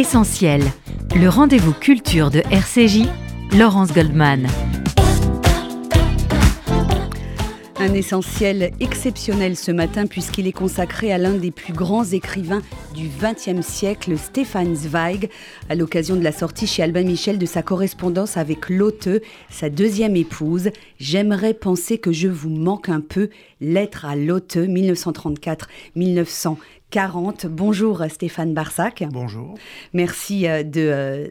Essentiel, le rendez-vous culture de RCJ, Laurence Goldman. Un essentiel exceptionnel ce matin puisqu'il est consacré à l'un des plus grands écrivains du XXe siècle, Stéphane Zweig, à l'occasion de la sortie chez Albin Michel de sa correspondance avec Lotte, sa deuxième épouse. J'aimerais penser que je vous manque un peu. Lettre à Lotte, 1934-1940. 40. Bonjour Stéphane Barsac. Bonjour. Merci euh, de euh,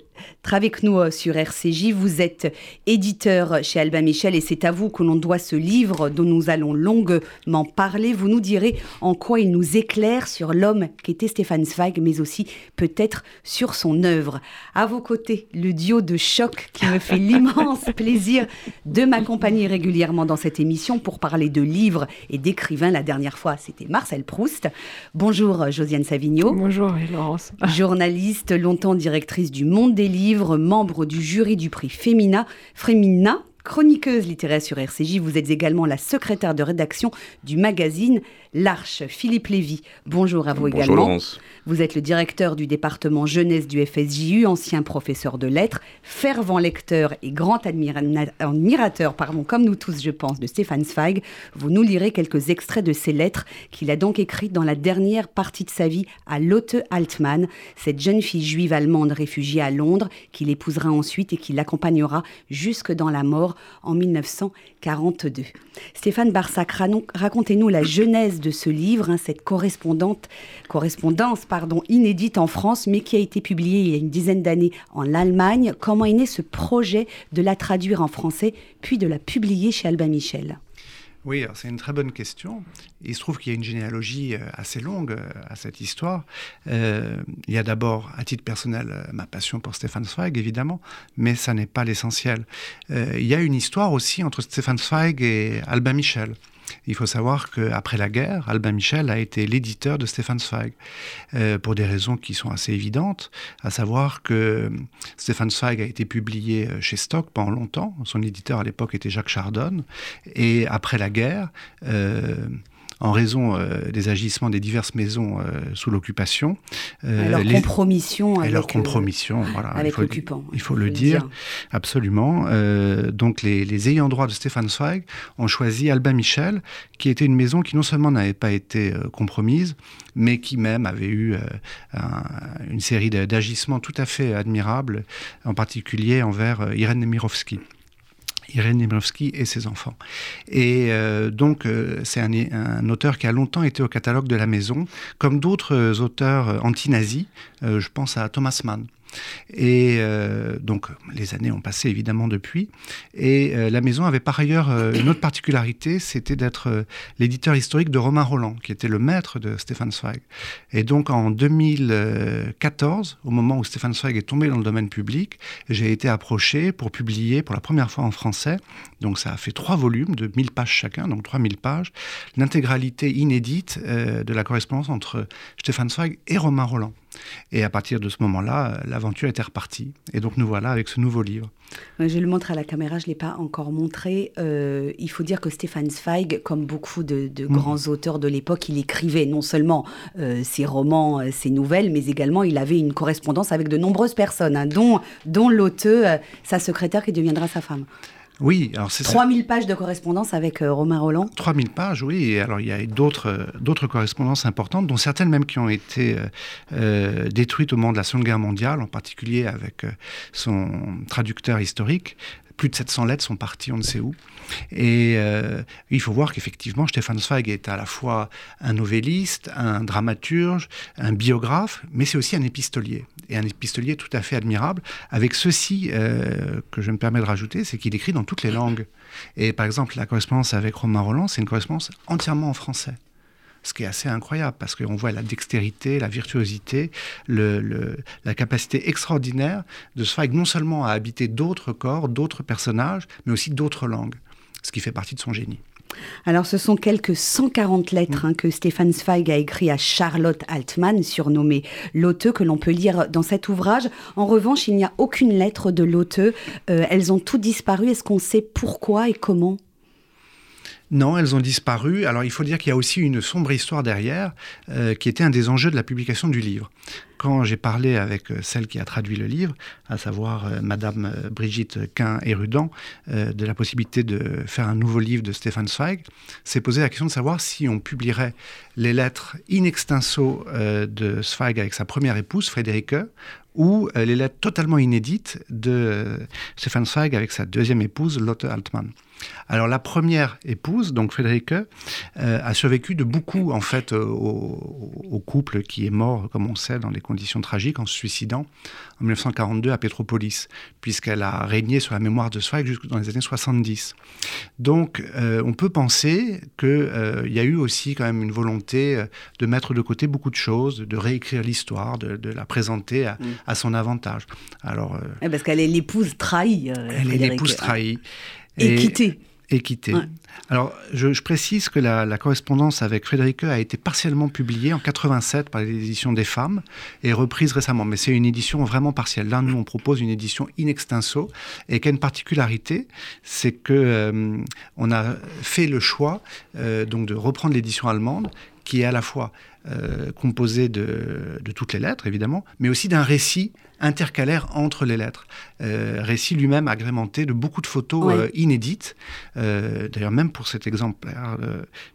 avec nous euh, sur RCJ. Vous êtes éditeur chez Albin Michel et c'est à vous que l'on doit ce livre dont nous allons longuement parler. Vous nous direz en quoi il nous éclaire sur l'homme qu'était Stéphane Zweig, mais aussi peut-être sur son œuvre. À vos côtés, le duo de choc qui me fait l'immense plaisir de m'accompagner régulièrement dans cette émission pour parler de livres et d'écrivains. La dernière fois, c'était Marcel Proust. Bonjour Bonjour Josiane Savigno. Bonjour Laurence. Journaliste, longtemps directrice du Monde des Livres, membre du jury du prix Femina, Femina chroniqueuse littéraire sur RCJ. Vous êtes également la secrétaire de rédaction du magazine L'Arche. Philippe Lévy, bonjour à vous bonjour également. Laurence. Vous êtes le directeur du département jeunesse du FSJU, ancien professeur de lettres, fervent lecteur et grand admirateur, pardon, comme nous tous je pense, de Stéphane Zweig. Vous nous lirez quelques extraits de ses lettres qu'il a donc écrites dans la dernière partie de sa vie à Lotte Altmann, cette jeune fille juive allemande réfugiée à Londres, qu'il épousera ensuite et qui l'accompagnera jusque dans la mort en 1942. Stéphane Barsac, racontez-nous la genèse de ce livre, hein, cette correspondance pardon, inédite en France, mais qui a été publiée il y a une dizaine d'années en Allemagne. Comment est né ce projet de la traduire en français, puis de la publier chez Albin Michel? Oui, c'est une très bonne question. Il se trouve qu'il y a une généalogie euh, assez longue euh, à cette histoire. Euh, il y a d'abord, à titre personnel, ma passion pour Stéphane Zweig, évidemment, mais ça n'est pas l'essentiel. il y a une histoire aussi entre Stéphane Zweig et Albin Michel. Il faut savoir qu'après la guerre, Albin Michel a été l'éditeur de Stéphane Zweig, euh, pour des raisons qui sont assez évidentes, à savoir que Stéphane Zweig a été publié euh, chez Stock pendant longtemps, son éditeur à l'époque était Jacques Chardonne, et après la guerre, euh, en raison euh, des agissements des diverses maisons euh, sous l'occupation. Euh, leur compromission avec, leur compromission, voilà, avec l'occupant. Il faut, le dire, absolument. donc les, ayants droit de Stéphane Zweig ont choisi Albin Michel, qui était une maison qui non seulement n'avait pas été compromise, mais qui même avait eu une série d'agissements tout à fait admirables, en particulier envers Irène Nemirovsky. Irène Nemirovsky et ses enfants. Et euh, donc, euh, c'est un, un, auteur qui a longtemps été au catalogue de la maison, comme d'autres euh, auteurs anti-nazis. je pense à Thomas Mann. Et euh, donc, les années ont passé évidemment depuis. Et euh, la maison avait par ailleurs euh, une autre particularité, c'était d'être l'éditeur historique de Romain Roland, qui était le maître de Stéphane Zweig. Et donc, en 2014, au moment où Stéphane Zweig est tombé dans le domaine public, j'ai été approché pour publier pour la première fois en français, donc ça a fait trois volumes de 1000 pages chacun, donc 3000 pages, l'intégralité inédite de la correspondance entre Stéphane Zweig et Romain Roland. Et à partir de ce moment-là, l'aventure était repartie. Et donc nous voilà avec ce nouveau livre. Je le montre à la caméra, je ne l'ai pas encore montré. Euh, il faut dire que Stéphane Zweig, comme beaucoup de, mhm. grands auteurs de l'époque, il écrivait non seulement euh, ses romans, euh, ses nouvelles, mais également il avait une correspondance avec de nombreuses personnes, hein, dont, dont l'auteur, sa secrétaire qui deviendra sa femme. Oui, alors c'est 3000 pages de correspondance avec euh, Romain Roland 3000 pages, oui. Et alors il y a d'autres, euh, d'autres correspondances importantes, dont certaines même qui ont été euh, détruites au moment de la Seconde Guerre mondiale, en particulier avec son traducteur historique, plus de 700 lettres sont parties on ne sait où. Et euh, il faut voir qu'effectivement, Stéphane Zweig est à la fois un novelliste, un dramaturge, un biographe, mais c'est aussi un épistolier. Et un épistolier tout à fait admirable, avec ceci euh, que je me permets de rajouter, c'est qu'il écrit dans toutes les langues. Et par exemple, la correspondance avec Romain Roland, c'est une correspondance entièrement en français ce qui est assez incroyable parce qu'on voit la dextérité, la virtuosité, la capacité extraordinaire de Zweig non seulement à habiter d'autres corps, d'autres personnages, mais aussi d'autres langues, ce qui fait partie de son génie. Alors, ce sont quelques 140 lettres hein, que Stéphane Zweig a écrit à Charlotte Altmann, surnommée Lotte, que l'on peut lire dans cet ouvrage. En revanche, il n'y a aucune lettre de Lotte. Euh, elles ont toutes disparu. Est-ce qu'on sait pourquoi et comment? Non, elles ont disparu. Alors il faut dire qu'il y a aussi une sombre histoire derrière, euh, qui était un des enjeux de la publication du livre. Quand j'ai parlé avec euh, celle qui a traduit le livre, à savoir euh, Madame Brigitte Quin-Érudan, de la possibilité de faire un nouveau livre de Stéphane Zweig, s'est posé la question de savoir si on publierait les lettres in extenso de Zweig avec sa première épouse, Frédérique, ou les lettres totalement inédites de Stéphane Zweig avec sa deuxième épouse, Lotte Altmann. Alors la première épouse, donc Frédérique, euh, a survécu de beaucoup en fait euh, au, couple qui est mort, comme on sait, dans des conditions tragiques en se suicidant en 1942 à Petropolis, puisqu'elle a régné sur la mémoire de Zweig jusque dans les années 70. Donc euh, on peut penser qu'il y a eu aussi quand même une volonté de mettre de côté beaucoup de choses, de réécrire l'histoire, de, la présenter à, mm. son avantage. Alors, parce qu'elle est l'épouse trahie. elle est l'épouse trahie. Et, Équité. Alors, je, précise que la, correspondance avec Frédéric a été partiellement publiée en 87 par l'édition des femmes et reprise récemment, mais c'est une édition vraiment partielle. Là, nous, on propose une édition in extenso et qui a une particularité, c'est que euh, on a fait le choix euh, donc de reprendre l'édition allemande qui est à la fois euh, composée de, toutes les lettres, évidemment, mais aussi d'un récit intercalaire entre les lettres. Euh, récit lui-même agrémenté de beaucoup de photos euh, inédites. D'ailleurs, même pour cet exemplaire,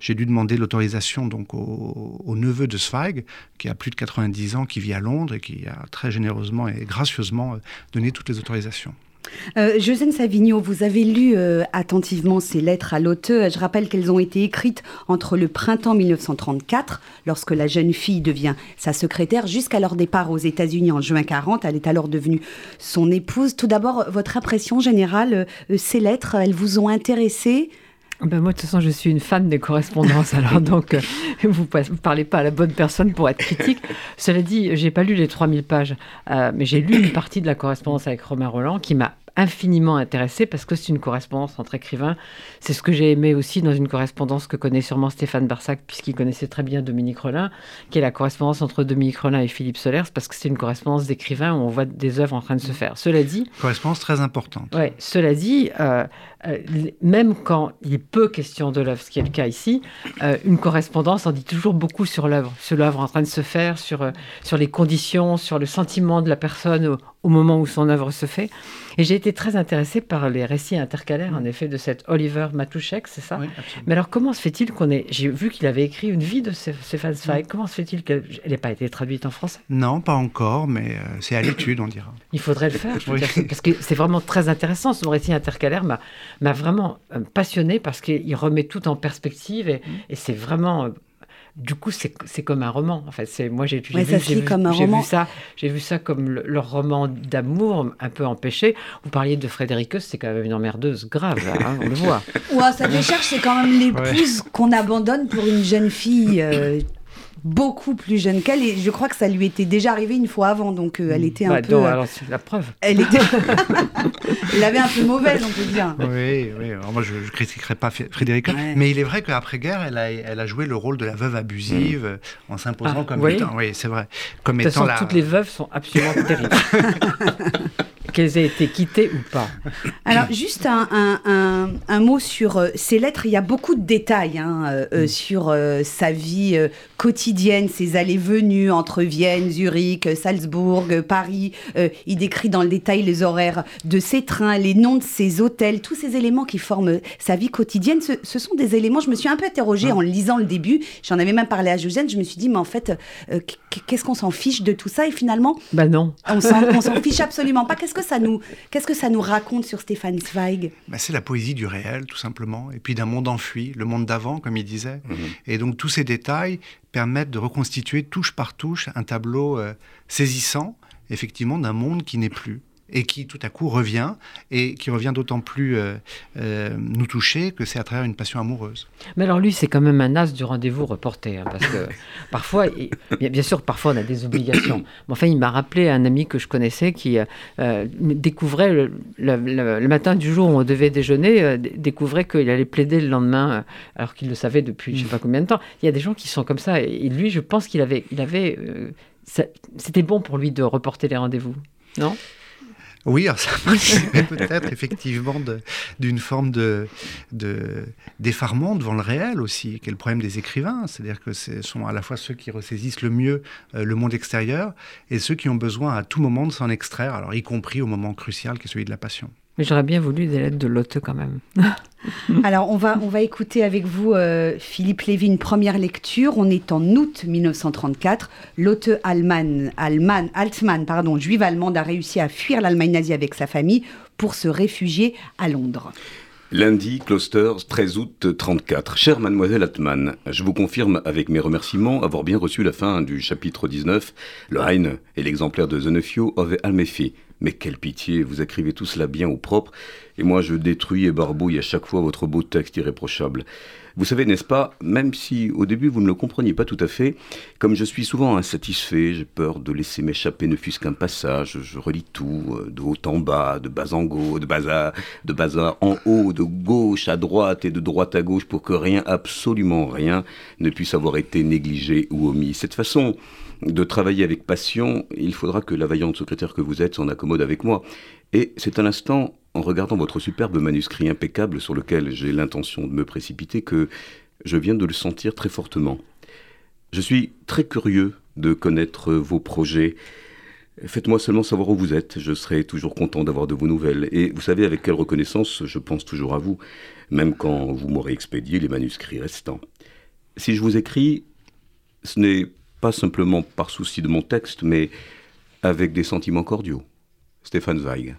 j'ai dû demander l'autorisation donc au, neveu de Zweig, qui a plus de 90 ans, qui vit à Londres et qui a très généreusement et gracieusement donné toutes les autorisations. Euh, Josène Savigno, vous avez lu euh, attentivement ces lettres à l'auteur. Je rappelle qu'elles ont été écrites entre le printemps 1934, lorsque la jeune fille devient sa secrétaire, jusqu'à leur départ aux États-Unis en juin 40. Elle est alors devenue son épouse. Tout d'abord, votre impression générale, euh, ces lettres, elles vous ont intéressé ben moi, de toute façon, je suis une fan des correspondances, alors donc vous ne parlez pas à la bonne personne pour être critique. Cela dit, j'ai pas lu les 3000 pages, mais j'ai lu une partie de la correspondance avec Romain Roland qui m'a infiniment intéressé parce que c'est une correspondance entre écrivains. C'est ce que j'ai aimé aussi dans une correspondance que connaît sûrement Stéphane Barsac, puisqu'il connaissait très bien Dominique Rollin, qui est la correspondance entre Dominique Rollin et Philippe Solers, parce que c'est une correspondance d'écrivains où on voit des œuvres en train de se faire. Cela dit. Correspondance très importante. Ouais, cela dit, euh, euh, même quand il est peu question de l'œuvre, ce qui est le cas ici, euh, une correspondance en dit toujours beaucoup sur l'œuvre, sur l'œuvre en train de se faire, sur, sur les conditions, sur le sentiment de la personne au, au moment où son œuvre se fait. Et j'ai été très intéressée par les récits intercalaires, en effet, de cet Oliver Matouchek, c'est ça? Mais alors, comment se fait-il qu'on ait... J'ai vu qu'il avait écrit une vie de Stéphane Zweig. Comment se fait-il qu'elle n'ait pas été traduite en français? Non, pas encore, mais euh, c'est à l'étude, on dira. Il faudrait le faire, parce que c'est vraiment très intéressant. Son récit intercalaire m'a vraiment euh, passionné parce qu'il remet tout en perspective et, mm. et c'est vraiment euh, du coup, c'est comme un roman. En fait, c'est moi j'ai vu, vu, ça, j'ai vu ça comme le, leur roman d'amour un peu empêché. Vous parliez de Frédéric c'est quand même une emmerdeuse grave, hein, on le voit. Ouais, ça décharge, c'est quand même l'épouse qu'on abandonne pour une jeune fille. Euh, beaucoup plus jeune qu'elle et je crois que ça lui était déjà arrivé une fois avant donc euh, elle était un bah, peu euh, alors c'est la preuve elle était elle avait un peu mauvaise on peut dire oui oui alors moi je, ne critiquerai pas Frédéric mais il est vrai qu'après guerre elle a, elle a joué le rôle de la veuve abusive hmm. en s'imposant ah, comme étant oui c'est vrai comme de toute façon, toutes les veuves sont absolument terribles qu'elles aient été quittées ou pas. Alors, juste un, un, mot sur euh, ces lettres. Il y a beaucoup de détails hein, euh, euh, mm. sur sa vie quotidienne, ses allées-venues entre Vienne, Zurich, Salzbourg, Paris. il décrit dans le détail les horaires de ses trains, les noms de ses hôtels, tous ces éléments qui forment sa vie quotidienne. Ce, sont des éléments, je me suis un peu interrogée en lisant le début. J'en avais même parlé à Josiane. Je me suis dit, mais en fait, qu'est-ce qu'on s'en fiche de tout ça? Et finalement, bah non. on s'en fiche absolument pas. Qu'est-ce que ça nous, qu'est-ce que ça nous raconte sur Stéphane Zweig? Bah, C'est la poésie du réel, tout simplement, et puis d'un monde enfui, le monde d'avant, comme il disait. Mhm. Et donc tous ces détails permettent de reconstituer touche par touche un tableau euh, saisissant, effectivement, d'un monde qui n'est plus et qui tout à coup revient, et qui revient d'autant plus euh, euh, nous toucher que c'est à travers une passion amoureuse. Mais alors lui, c'est quand même un as du rendez-vous reporté, hein, parce que parfois, bien, sûr, parfois on a des obligations. Mais enfin, il m'a rappelé un ami que je connaissais qui euh, découvrait le, matin du jour où on devait déjeuner, découvrait qu'il allait plaider le lendemain, alors qu'il le savait depuis je ne sais pas combien de temps. Il y a des gens qui sont comme ça, et lui, je pense qu'il avait, il avait, c'était bon pour lui de reporter les rendez-vous, non? Oui, ça peut-être effectivement d'une forme de, d'effarement devant le réel aussi, qui est le problème des écrivains. C'est-à-dire que ce sont à la fois ceux qui ressaisissent le mieux euh, le monde extérieur et ceux qui ont besoin à tout moment de s'en extraire, alors y compris au moment crucial qui est celui de la passion. Mais j'aurais bien voulu des lettres de Lotte quand même. Alors, on va, on va écouter avec vous euh, Philippe Lévy une première lecture. On est en août 1934. Lotte Altmann, Altman, pardon, juive allemande, a réussi à fuir l'Allemagne nazie avec sa famille pour se réfugier à Londres. Lundi, Closter, 13 août 34. Chère mademoiselle Altmann, je vous confirme avec mes remerciements avoir bien reçu la fin du chapitre 19, le Heine et l'exemplaire de The Nephew of Almefi. Mais quelle pitié, vous écrivez tout cela bien au propre, et moi je détruis et barbouille à chaque fois votre beau texte irréprochable. Vous savez, n'est-ce pas, même si au début vous ne le compreniez pas tout à fait, comme je suis souvent insatisfait, j'ai peur de laisser m'échapper ne fût-ce qu'un passage, je relis tout, euh, de haut en bas, de bas en gauche, de bas, de bas en haut, de gauche à droite et de droite à gauche pour que rien, absolument rien, ne puisse avoir été négligé ou omis. Cette façon de travailler avec passion, il faudra que la vaillante secrétaire que vous êtes s'en accommode avec moi. Et c'est un instant en regardant votre superbe manuscrit impeccable sur lequel j'ai l'intention de me précipiter que je viens de le sentir très fortement. Je suis très curieux de connaître vos projets. Faites-moi seulement savoir où vous êtes, je serai toujours content d'avoir de vos nouvelles. Et vous savez avec quelle reconnaissance je pense toujours à vous, même quand vous m'aurez expédié les manuscrits restants. Si je vous écris, ce n'est pas simplement par souci de mon texte, mais avec des sentiments cordiaux. Stéphane Zweig.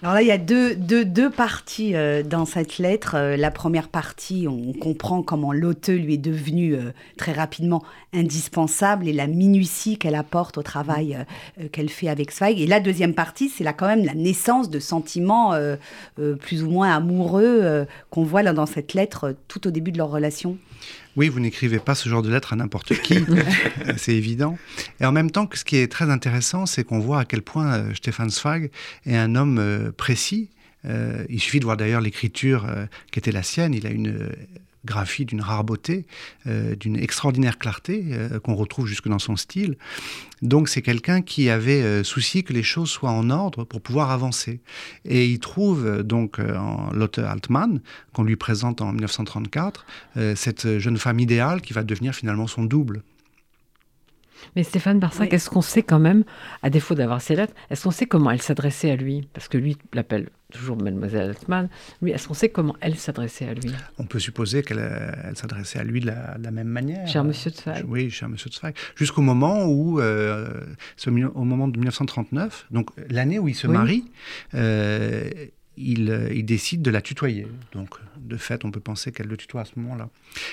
Alors là, il y a deux, deux, parties euh, dans cette lettre. Euh, la première partie, on comprend comment l'auteur lui est devenu euh, très rapidement indispensable et la minutie qu'elle apporte au travail qu'elle fait avec Zweig. Et la deuxième partie, c'est là quand même la naissance de sentiments plus ou moins amoureux qu'on voit là dans cette lettre tout au début de leur relation. Oui, vous n'écrivez pas ce genre de lettre à n'importe qui, euh, c'est évident. Et en même temps, ce qui est très intéressant, c'est qu'on voit à quel point euh, Stefan Zweig est un homme euh, précis. il suffit de voir d'ailleurs l'écriture qui était la sienne. Il a une graphie d'une rare beauté, euh, d'une extraordinaire clarté euh, qu'on retrouve jusque dans son style. Donc c'est quelqu'un qui avait euh, souci que les choses soient en ordre pour pouvoir avancer. Et il trouve donc en Lotte Altmann, qu'on lui présente en 1934, cette jeune femme idéale qui va devenir finalement son double. Mais Stéphane Barsac, est-ce qu'on sait quand même, à défaut d'avoir ses lettres, est-ce qu'on sait comment elle s'adressait à lui? Parce que lui l'appelle toujours Mademoiselle Altman. Lui, est-ce qu'on sait comment elle s'adressait à lui? On peut supposer qu'elle euh, s'adressait à lui de la, même manière. Cher Monsieur Zweig. Oui, cher Monsieur Zweig. Jusqu'au moment où, euh, au moment de 1939, donc l'année où il se marie, euh, il, il, décide de la tutoyer. Donc, de fait, on peut penser qu'elle le tutoie à ce moment-là.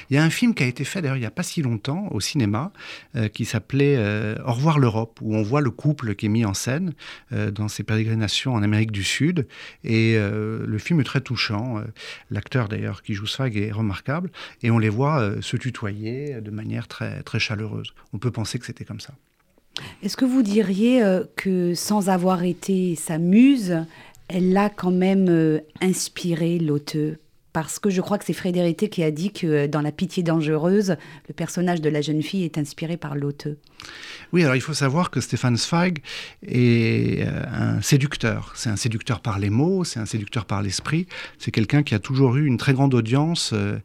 Il y a un film qui a été fait, d'ailleurs, il n'y a pas si longtemps, au cinéma, euh, qui s'appelait euh, Au revoir l'Europe, où on voit le couple qui est mis en scène euh, dans ses pérégrinations en Amérique du Sud. Et le film est très touchant. L'acteur, d'ailleurs, qui joue Swag est remarquable. Et on les voit se tutoyer de manière très, très chaleureuse. On peut penser que c'était comme ça. Est-ce que vous diriez que sans avoir été sa muse, elle l'a quand même inspiré, l'auteur parce que je crois que c'est Frédéric qui a dit que euh, dans La Pitié dangereuse, le personnage de la jeune fille est inspiré par l'auteur. Oui, alors il faut savoir que Stéphane Zweig est euh, un séducteur. C'est un séducteur par les mots, c'est un séducteur par l'esprit. C'est quelqu'un qui a toujours eu une très grande audience euh,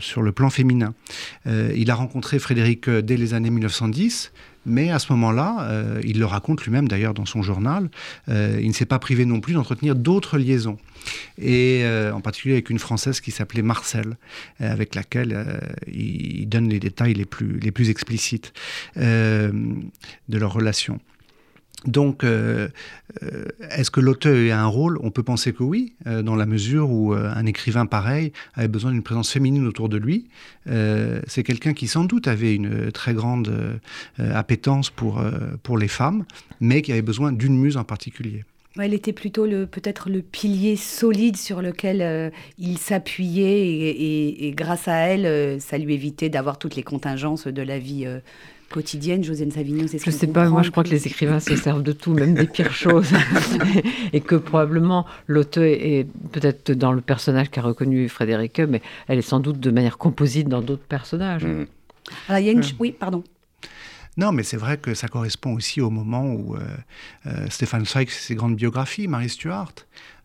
sur le plan féminin. il a rencontré Frédéric dès les années 1910. Mais à ce moment-là, il le raconte lui-même d'ailleurs dans son journal, il ne s'est pas privé non plus d'entretenir d'autres liaisons et euh, en particulier avec une Française qui s'appelait Marcel, euh, avec laquelle euh, il, donne les détails les plus, les plus explicites de leur relation. Donc, est-ce que l'auteur a un rôle? On peut penser que oui, dans la mesure où un écrivain pareil avait besoin d'une présence féminine autour de lui. c'est quelqu'un qui sans doute avait une très grande appétence pour, pour les femmes, mais qui avait besoin d'une muse en particulier. Elle était plutôt peut-être le pilier solide sur lequel euh, il s'appuyait et, grâce à elle, euh, ça lui évitait d'avoir toutes les contingences de la vie euh, quotidienne. Josiane Savigno, c'est ce Je ne sais pas, moi je crois que les écrivains se servent de tout, même des pires choses. et que probablement l'auteur est, peut-être dans le personnage qu'a reconnu Frédéric, mais elle est sans doute de manière composite dans d'autres personnages. Mmh. Alors, il y a une... Mmh. Oui, pardon. Non, mais c'est vrai que ça correspond aussi au moment où euh, euh, Stéphane Zweig, ses grandes biographies, Marie Stuart.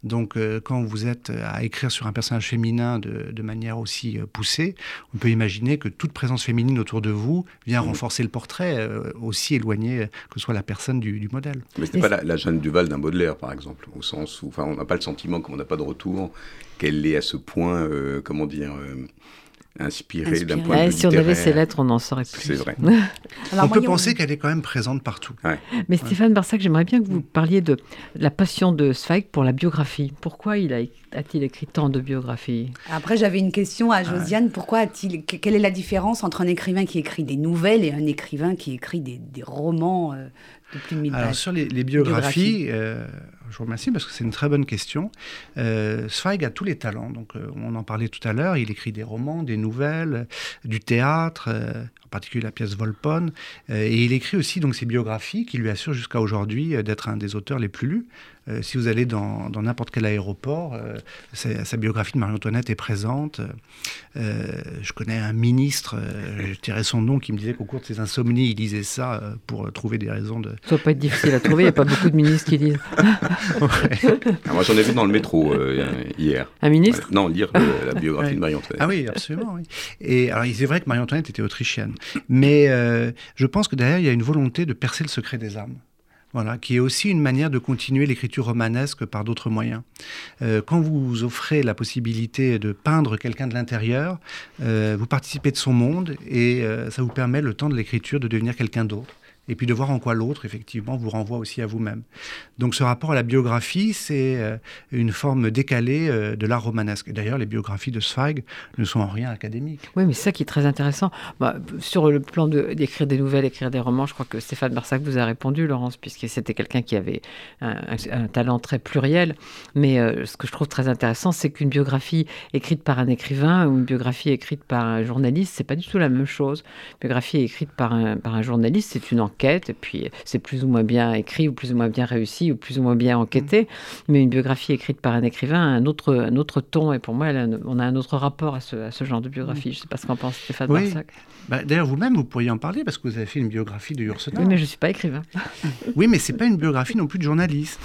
Donc, euh, quand vous êtes à écrire sur un personnage féminin de, manière aussi poussée, on peut imaginer que toute présence féminine autour de vous vient mmh. renforcer le portrait, aussi éloigné que soit la personne du, modèle. Mais ce n'est pas la, la, Jeanne Duval d'un Baudelaire, par exemple, au sens où on n'a pas le sentiment, qu'on n'a pas de retour, qu'elle est à ce point, comment dire inspirée d'un point de vue Si on avait ces lettres, on en saurait plus. C'est vrai. on peut penser qu'elle est quand même présente partout. Mais Stéphane Barsac, j'aimerais bien que vous parliez de la passion de Zweig pour la biographie. Pourquoi il a-t-il écrit tant de biographies? Après, j'avais une question à Josiane. Pourquoi a-t-il Quelle est la différence entre un écrivain qui écrit des nouvelles et un écrivain qui écrit des, romans euh, de plus de 1000 Alors, sur les, biographies, euh, je vous remercie parce que c'est une très bonne question. Euh, Zweig a tous les talents. Donc, euh, on en parlait tout à l'heure. Il écrit des romans, des nouvelles, du théâtre, euh, en particulier la pièce Volpone. et il écrit aussi donc ses biographies qui lui assurent jusqu'à aujourd'hui d'être un des auteurs les plus lus. Euh, si vous allez dans n'importe quel aéroport, euh, sa, biographie de Marie-Antoinette est présente. Euh, je connais un ministre, je dirais son nom, qui me disait qu'au cours de ses insomnies, il lisait ça pour trouver des raisons de... Ça va pas être difficile à trouver, il n'y a pas beaucoup de ministres qui Ah, moi j'en ai vu dans le métro hier. Un ministre Non, lire la biographie de Marie-Antoinette. Ah oui, absolument. Oui. Et alors, il est vrai que Marie-Antoinette était autrichienne. Mais je pense que derrière, il y a une volonté de percer le secret des âmes. Voilà, qui est aussi une manière de continuer l'écriture romanesque par d'autres moyens. Euh, quand vous offrez la possibilité de peindre quelqu'un de l'intérieur, euh, vous participez de son monde et euh, ça vous permet le temps de l'écriture de devenir quelqu'un d'autre et puis de voir en quoi l'autre, effectivement, vous renvoie aussi à vous-même. Donc ce rapport à la biographie, c'est euh, une forme décalée euh, de l'art romanesque. D'ailleurs, les biographies de Zweig ne sont en rien académiques. Oui, mais c'est ça qui est très intéressant. Bah, sur le plan d'écrire des nouvelles, écrire des romans, je crois que Stéphane Barsac vous a répondu, Laurence, puisque c'était quelqu'un qui avait un, talent très pluriel. Mais euh, ce que je trouve très intéressant, c'est qu'une biographie écrite par un écrivain ou une biographie écrite par un journaliste, c'est pas du tout la même chose. Une biographie écrite par un, par un journaliste, c'est une enquête et puis c'est plus ou moins bien écrit, ou plus ou moins bien réussi, ou plus ou moins bien enquêté. Mais une biographie écrite par un écrivain a un autre, un autre ton, et pour moi, on a un autre rapport à ce, à ce genre de biographie. Je ne sais pas ce qu'en pense Stéphane oui. Bah, D'ailleurs, vous-même, vous pourriez en parler, parce que vous avez fait une biographie de Yourcenar. Oui, mais je ne suis pas écrivain. oui, mais c'est pas une biographie non plus de journaliste.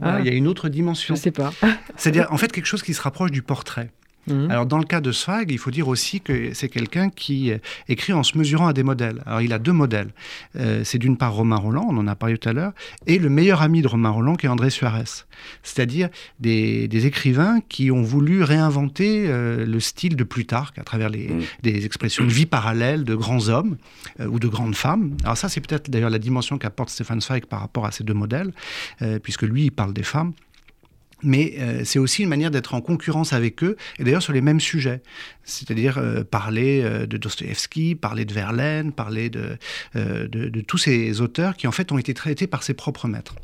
Ah. Il y a une autre dimension. Je ne sais pas. C'est-à-dire, en fait, quelque chose qui se rapproche du portrait. Mhm. Alors dans le cas de Zweig, il faut dire aussi que c'est quelqu'un qui euh, écrit en se mesurant à des modèles. Alors il a deux modèles. Euh, c'est d'une part Romain Roland, on en a parlé tout à l'heure, et le meilleur ami de Romain Roland qui est André Suarez. C'est-à-dire des, écrivains qui ont voulu réinventer euh, le style de Plutarque à travers les, mhm. des expressions de vie parallèle de grands hommes ou de grandes femmes. Alors ça c'est peut-être d'ailleurs la dimension qu'apporte Stéphane Zweig par rapport à ces deux modèles, puisque lui il parle des femmes mais euh, c'est aussi une manière d'être en concurrence avec eux, et d'ailleurs sur les mêmes sujets. C'est-à-dire euh, parler euh, de Dostoevsky, parler de Verlaine, parler de, de, tous ces auteurs qui en fait ont été traités par ses propres maîtres.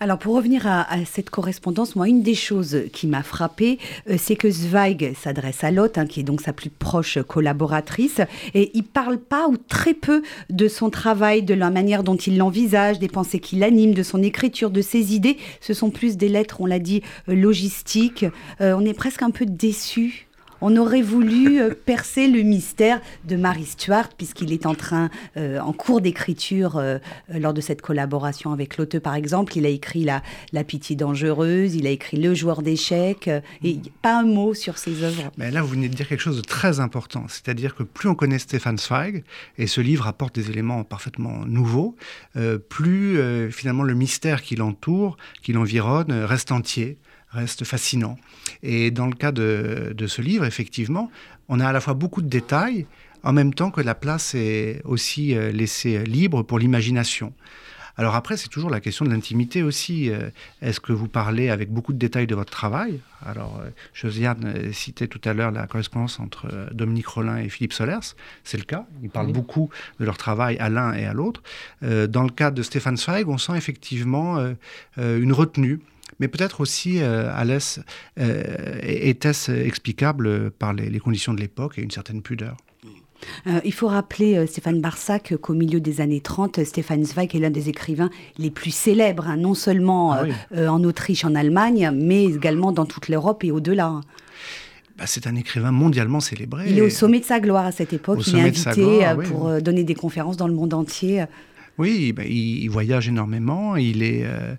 Alors pour revenir à, cette correspondance, moi une des choses qui m'a frappée, euh, c'est que Zweig s'adresse à Lotte, hein, qui est donc sa plus proche collaboratrice, et il parle pas ou très peu de son travail, de la manière dont il l'envisage, des pensées qui l'animent, de son écriture, de ses idées. Ce sont plus des lettres, on l'a dit, euh, logistiques. Euh, on est presque un peu déçu on aurait voulu euh, percer le mystère de Marie Stuart, puisqu'il est en train, euh, en cours d'écriture, euh, lors de cette collaboration avec l'auteur, par exemple, il a écrit la, la Pitié dangereuse, il a écrit Le joueur d'échecs, et pas un mot sur ses œuvres. Mais là, vous venez de dire quelque chose de très important, c'est-à-dire que plus on connaît Stéphane Zweig, et ce livre apporte des éléments parfaitement nouveaux, plus finalement le mystère qui l'entoure, qui l'environne, reste entier reste fascinant. Et dans le cas de, ce livre, effectivement, on a à la fois beaucoup de détails, en même temps que la place est aussi euh, laissée libre pour l'imagination. Alors après, c'est toujours la question de l'intimité aussi. Euh, est-ce que vous parlez avec beaucoup de détails de votre travail? Alors, euh, Josiane citait tout à l'heure la correspondance entre Dominique Rollin et Philippe Solers. C'est le cas. Ils parlent beaucoup de leur travail à l'un et à l'autre. dans le cas de Stéphane Zweig, on sent effectivement une retenue mais peut-être aussi, euh, Alès, euh, était-ce explicable par les, conditions de l'époque et une certaine pudeur? Euh, il faut rappeler, Stéphane Barsac, qu'au milieu des années 30, Stéphane Zweig est l'un des écrivains les plus célèbres, hein, non seulement ah en Autriche, en Allemagne, mais également dans toute l'Europe et au-delà. bah, c'est un écrivain mondialement célébré. Il est au sommet de sa gloire à cette époque. il est invité pour donner des conférences dans le monde entier. Oui, bah, il, voyage énormément. Il, est, euh,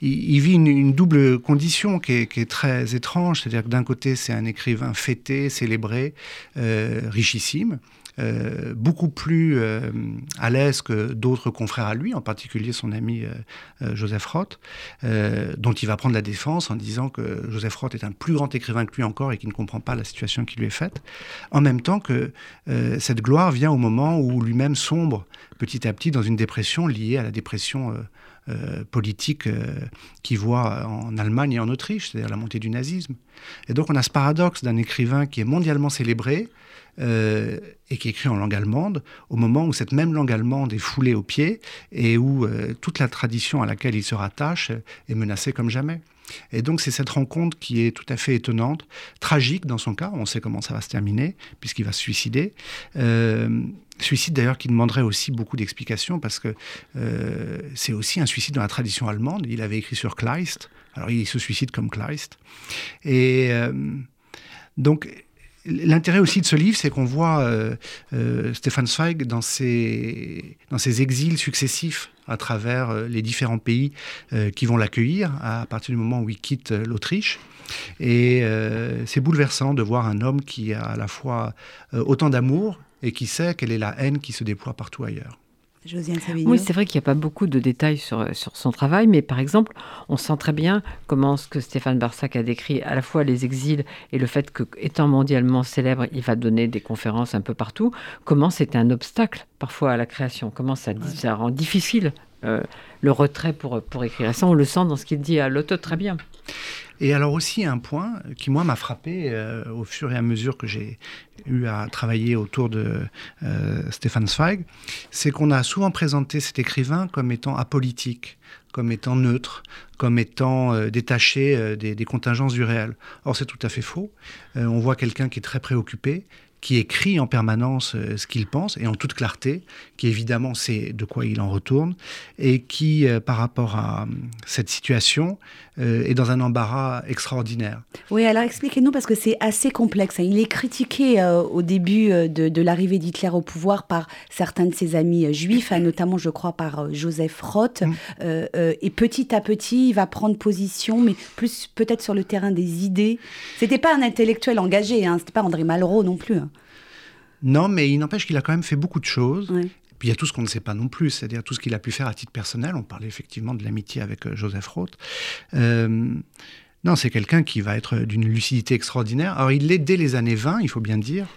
il, vit une, double condition qui est, très étrange. C'est-à-dire que d'un côté, c'est un écrivain fêté, célébré, euh, richissime. Euh, beaucoup plus euh, à l'aise que d'autres confrères à lui, en particulier son ami euh, Joseph Roth, dont il va prendre la défense en disant que Joseph Roth est un plus grand écrivain que lui encore et qu'il ne comprend pas la situation qui lui est faite. En même temps que cette gloire vient au moment où lui-même sombre petit à petit dans une dépression liée à la dépression politique qui voit en Allemagne et en Autriche, c'est-à-dire la montée du nazisme. Et donc on a ce paradoxe d'un écrivain qui est mondialement célébré, euh, et qui est écrit en langue allemande, au moment où cette même langue allemande est foulée aux pieds et où euh, toute la tradition à laquelle il se rattache est menacée comme jamais. Et donc c'est cette rencontre qui est tout à fait étonnante, tragique dans son cas, on sait comment ça va se terminer, puisqu'il va se suicider. Euh, suicide d'ailleurs qui demanderait aussi beaucoup d'explications, parce que c'est aussi un suicide dans la tradition allemande. Il avait écrit sur Kleist, alors il se suicide comme Kleist. Et donc L'intérêt aussi de ce livre, c'est qu'on voit euh, euh, Stéphane Zweig dans ses, dans ses exils successifs à travers euh, les différents pays qui vont l'accueillir à partir du moment où il quitte l'Autriche. Et c'est bouleversant de voir un homme qui a à la fois autant d'amour et qui sait quelle est la haine qui se déploie partout ailleurs. Oui, c'est vrai qu'il n'y a pas beaucoup de détails sur, sur son travail, mais par exemple, on sent très bien comment ce que Stéphane Barsac a décrit, à la fois les exils et le fait que, étant mondialement célèbre, il va donner des conférences un peu partout, comment c'est un obstacle parfois à la création, comment ça, ça rend difficile euh, le retrait pour, pour écrire. ça, on le sent dans ce qu'il dit à l'auto très bien. Et alors aussi un point qui moi m'a frappé euh, au fur et à mesure que j'ai eu à travailler autour de euh, Stéphane Zweig, c'est qu'on a souvent présenté cet écrivain comme étant apolitique, comme étant neutre, comme étant euh, détaché des, des, contingences du réel. Or c'est tout à fait faux. on voit quelqu'un qui est très préoccupé, qui écrit en permanence euh, ce qu'il pense et en toute clarté, qui évidemment sait de quoi il en retourne, et qui, euh, par rapport à euh, cette situation, est dans un embarras extraordinaire. Oui, alors expliquez-nous, parce que c'est assez complexe. Hein. Il est critiqué au début de, l'arrivée d'Hitler au pouvoir par certains de ses amis juifs, hein, notamment, je crois, par Joseph Roth. Mm. et petit à petit, il va prendre position, mais plus peut-être sur le terrain des idées. C'était pas un intellectuel engagé, hein, c'était pas André Malraux non plus. Hein. Non, mais il n'empêche qu'il a quand même fait beaucoup de choses. Puis il y a tout ce qu'on ne sait pas non plus, c'est-à-dire tout ce qu'il a pu faire à titre personnel. On parlait effectivement de l'amitié avec euh, Joseph Roth. Euh, non, c'est quelqu'un qui va être d'une lucidité extraordinaire. Alors, il l'est dès les années 20, il faut bien dire.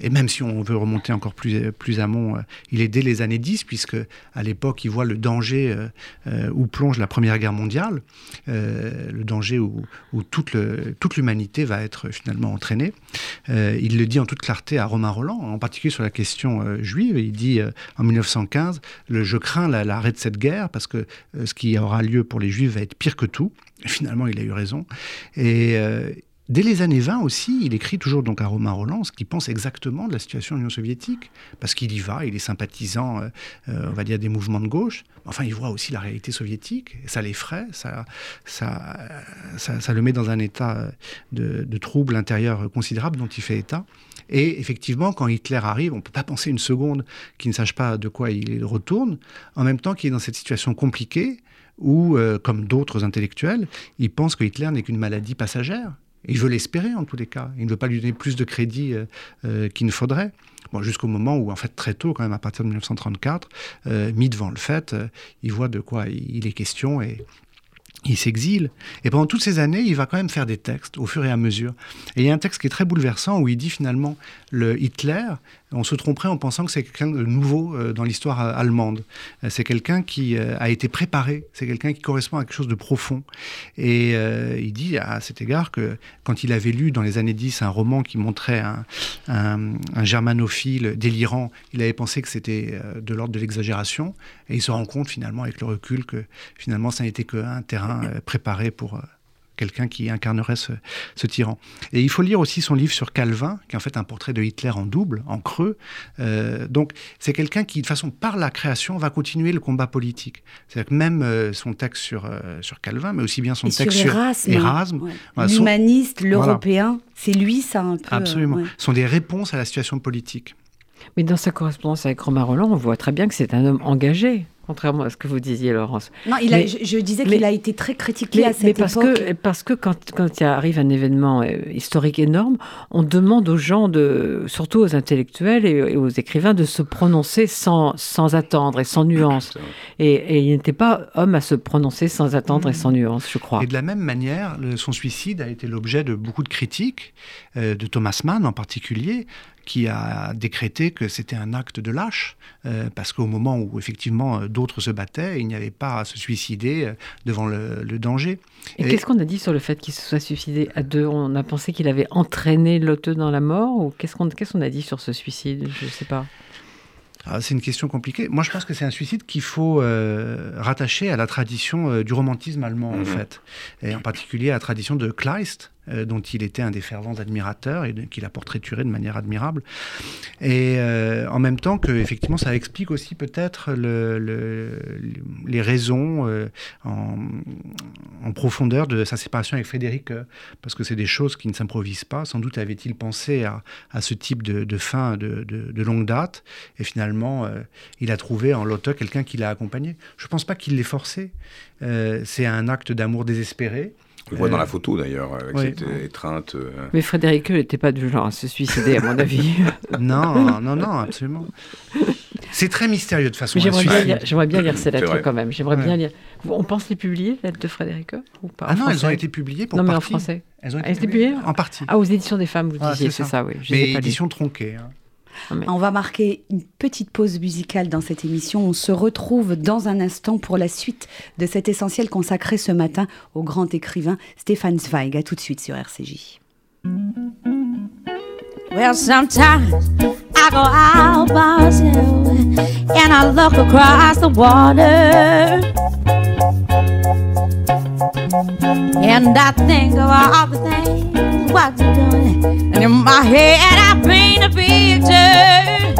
Et même si on veut remonter encore plus, plus amont, euh, il est dès les années 10, puisque à l'époque, il voit le danger euh, euh, où plonge la Première Guerre mondiale, le danger où, toute l'humanité va être finalement entraînée. il le dit en toute clarté à Romain Roland, en particulier sur la question juive. Il dit en 1915 le, Je crains l'arrêt de cette guerre, parce que ce qui aura lieu pour les Juifs va être pire que tout. Finalement, il a eu raison. Et euh, dès les années 20 aussi, il écrit toujours donc à Romain Roland ce qu'il pense exactement de la situation de l'Union soviétique, parce qu'il y va, il est sympathisant, euh, euh, on va dire, des mouvements de gauche. Enfin, il voit aussi la réalité soviétique, ça l'effraie, ça, ça, ça, le met dans un état de, de trouble intérieur considérable dont il fait état. Et effectivement, quand Hitler arrive, on ne peut pas penser une seconde qu'il ne sache pas de quoi il retourne, en même temps qu'il est dans cette situation compliquée ou, euh, comme d'autres intellectuels, il pense que Hitler n'est qu'une maladie passagère. il veut l'espérer en tous les cas. Il ne veut pas lui donner plus de crédit euh, euh, qu'il ne faudrait. Bon, Jusqu'au moment où, en fait, très tôt, quand même, à partir de 1934, mis devant le fait, il voit de quoi il est question et il s'exile. Et pendant toutes ces années, il va quand même faire des textes au fur et à mesure. Et il y a un texte qui est très bouleversant où il dit finalement le Hitler, on se tromperait en pensant que c'est quelqu'un de nouveau euh, dans l'histoire euh, allemande. Euh, c'est quelqu'un qui a été préparé, c'est quelqu'un qui correspond à quelque chose de profond. Et il dit à cet égard que quand il avait lu dans les années 10 un roman qui montrait un, un germanophile délirant, il avait pensé que c'était de l'ordre de l'exagération. Et il se rend compte finalement avec le recul que finalement ça n'était qu'un terrain préparé pour quelqu'un qui incarnerait ce, ce, tyran. Et il faut lire aussi son livre sur Calvin, qui est en fait un portrait de Hitler en double, en creux. Euh, donc c'est quelqu'un qui, de façon par la création, va continuer le combat politique. C'est-à-dire que même euh, son texte sur, euh, sur Calvin, mais aussi bien son texte sur Erasme, l'humaniste, l'européen, c'est lui ça un peu. Absolument. sont des réponses à la situation politique. Mais dans sa correspondance avec Romain Roland, on voit très bien que c'est un homme engagé contrairement à ce que vous disiez, Laurence. Non, il a, je, disais qu'il a été très critiqué à cette mais parce Que, parce que quand, quand il arrive un événement euh, historique énorme, on demande aux gens, de, surtout aux intellectuels et, aux écrivains, de se prononcer sans, sans attendre et sans nuance. Et, il n'était pas homme à se prononcer sans attendre et sans mmh. nuance, je crois. Et de la même manière, son suicide a été l'objet de beaucoup de critiques, euh, de Thomas Mann en particulier, qui a décrété que c'était un acte de lâche, euh, parce qu'au moment où effectivement euh, d'autres se battaient, il n'y avait pas à se suicider euh, devant le, danger. Et, qu'est-ce qu'on a dit sur le fait qu'il se soit suicidé à deux? On a pensé qu'il avait entraîné l'auteur dans la mort ou qu'est-ce qu'on qu'est-ce qu'on a dit sur ce suicide? Je ne sais pas. Ah, c'est une question compliquée. Moi, je pense que c'est un suicide qu'il faut rattacher à la tradition du romantisme allemand, en mmh. fait, et en particulier à la tradition de Kleist, euh, dont il était un des fervents admirateurs et qu'il a portraituré de manière admirable. Et euh, en même temps que, effectivement, ça explique aussi peut-être le, les raisons euh, en, profondeur de sa séparation avec Frédéric, parce que c'est des choses qui ne s'improvisent pas. Sans doute avait-il pensé à, ce type de, fin de, de, longue date, et finalement, il a trouvé en l'auteur quelqu'un qui l'a accompagné. Je ne pense pas qu'il l'ait forcé. c'est un acte d'amour désespéré. On le voit dans la photo d'ailleurs, avec cette étreinte. Euh. Mais Frédéric n'était pas du genre à se suicider, à mon avis. non, non, non, absolument. C'est très mystérieux de façon. J'aimerais bien, lire ces lettres quand même. J'aimerais bien lire. On pense les publier, les lettres de Frédéric ou pas? Ah non, elles ont été publiées pour Non, mais en français. Elles ont été, publiées, En partie. Ah, aux éditions des femmes, vous disiez, c'est ça. oui. mais éditions tronquées. Hein. On va marquer une petite pause musicale dans cette émission. On se retrouve dans un instant pour la suite de cet essentiel consacré ce matin au grand écrivain Stéphane Zweig. A tout de suite sur RCJ. Well, sometimes I go out by and I look across the water. And I think of all the things what you're doing. And in my head, I paint a picture.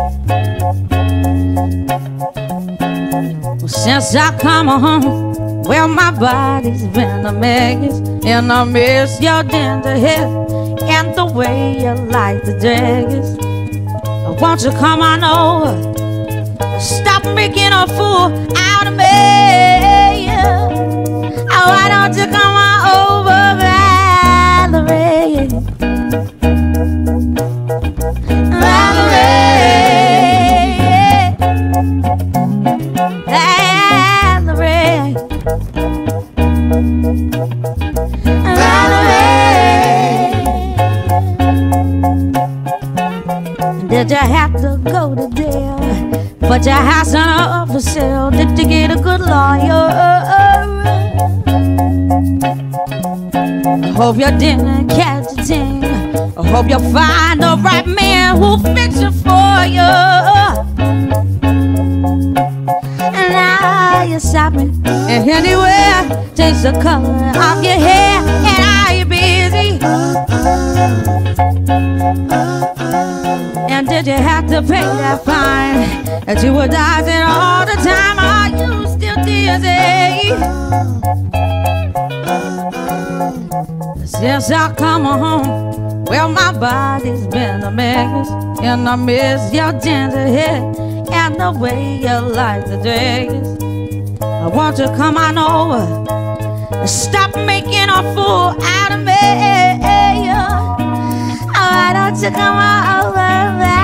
Well, since I come home, well, my body's been a mess. And I miss your tender hair and the way you like the daggers. Won't you come on over? Stop making a fool out of me. Oh, why don't you come on over? Valerie. Did you have to go to jail? But your house ain't up for sale. Did you get a good lawyer? I hope you didn't catch a thing. I hope you find the right man who'll fix it for you. And now you're shopping and anywhere takes the color of your hair. And are you busy? And did you have to pay that fine that you were dodging all the time? Are you still dizzy? Since I come home, well, my body's been a mess, and I miss your gentle head and the way you like the dress. I want you to come on over, stop making a fool out of me. Oh, why don't you come on over,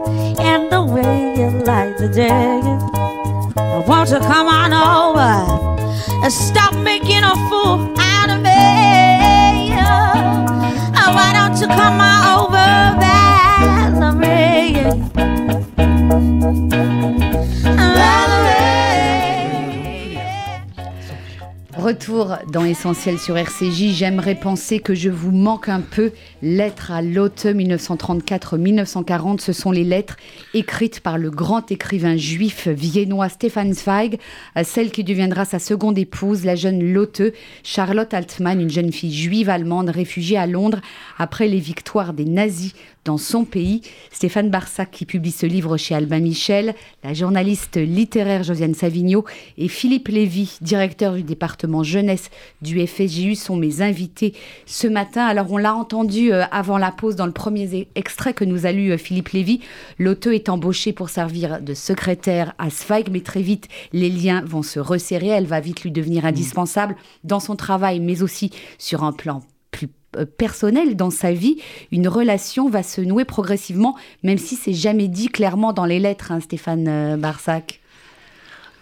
and the way you like the day. Won't you come on over and stop making a fool out of me? Why don't you come on over, Valerie? Retour dans Essentiel sur RCJ. J'aimerais penser que je vous manque un peu. Lettres à l'automne 1934-1940, ce sont les lettres écrites par le grand écrivain juif viennois Stefan Zweig à celle qui deviendra sa seconde épouse, la jeune Lotte, Charlotte Altmann, une jeune fille juive allemande réfugiée à Londres après les victoires des nazis dans son pays. Stéphane Barsac qui publie ce livre chez Albin Michel, la journaliste littéraire Josiane Savigno et Philippe Lévy, directeur du département jeunesse du FSJU, sont mes invités ce matin. Alors on l'a entendu euh, avant la pause dans le premier extrait que nous a lu euh, Philippe Lévy. L'auteur est embauché pour servir de secrétaire à Zweig, mais très vite les liens vont se resserrer. Elle va vite lui devenir indispensable dans son travail, mais aussi sur un plan personnel dans sa vie, une relation va se nouer progressivement, même si c'est jamais dit clairement dans les lettres, hein, Stéphane euh, Barsac.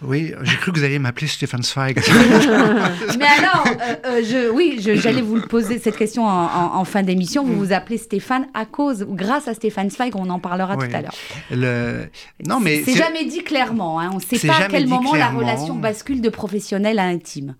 Oui, j'ai cru que vous alliez m'appeler Stéphane Zweig. Mais alors, euh, je, oui, j'allais vous poser cette question en, fin d'émission. Vous vous appelez Stéphane à cause ou grâce à Stéphane Zweig, on en parlera tout à l'heure. Le... Non, mais c'est jamais dit clairement. Hein. On ne sait pas à quel moment la relation bascule de professionnel à intime.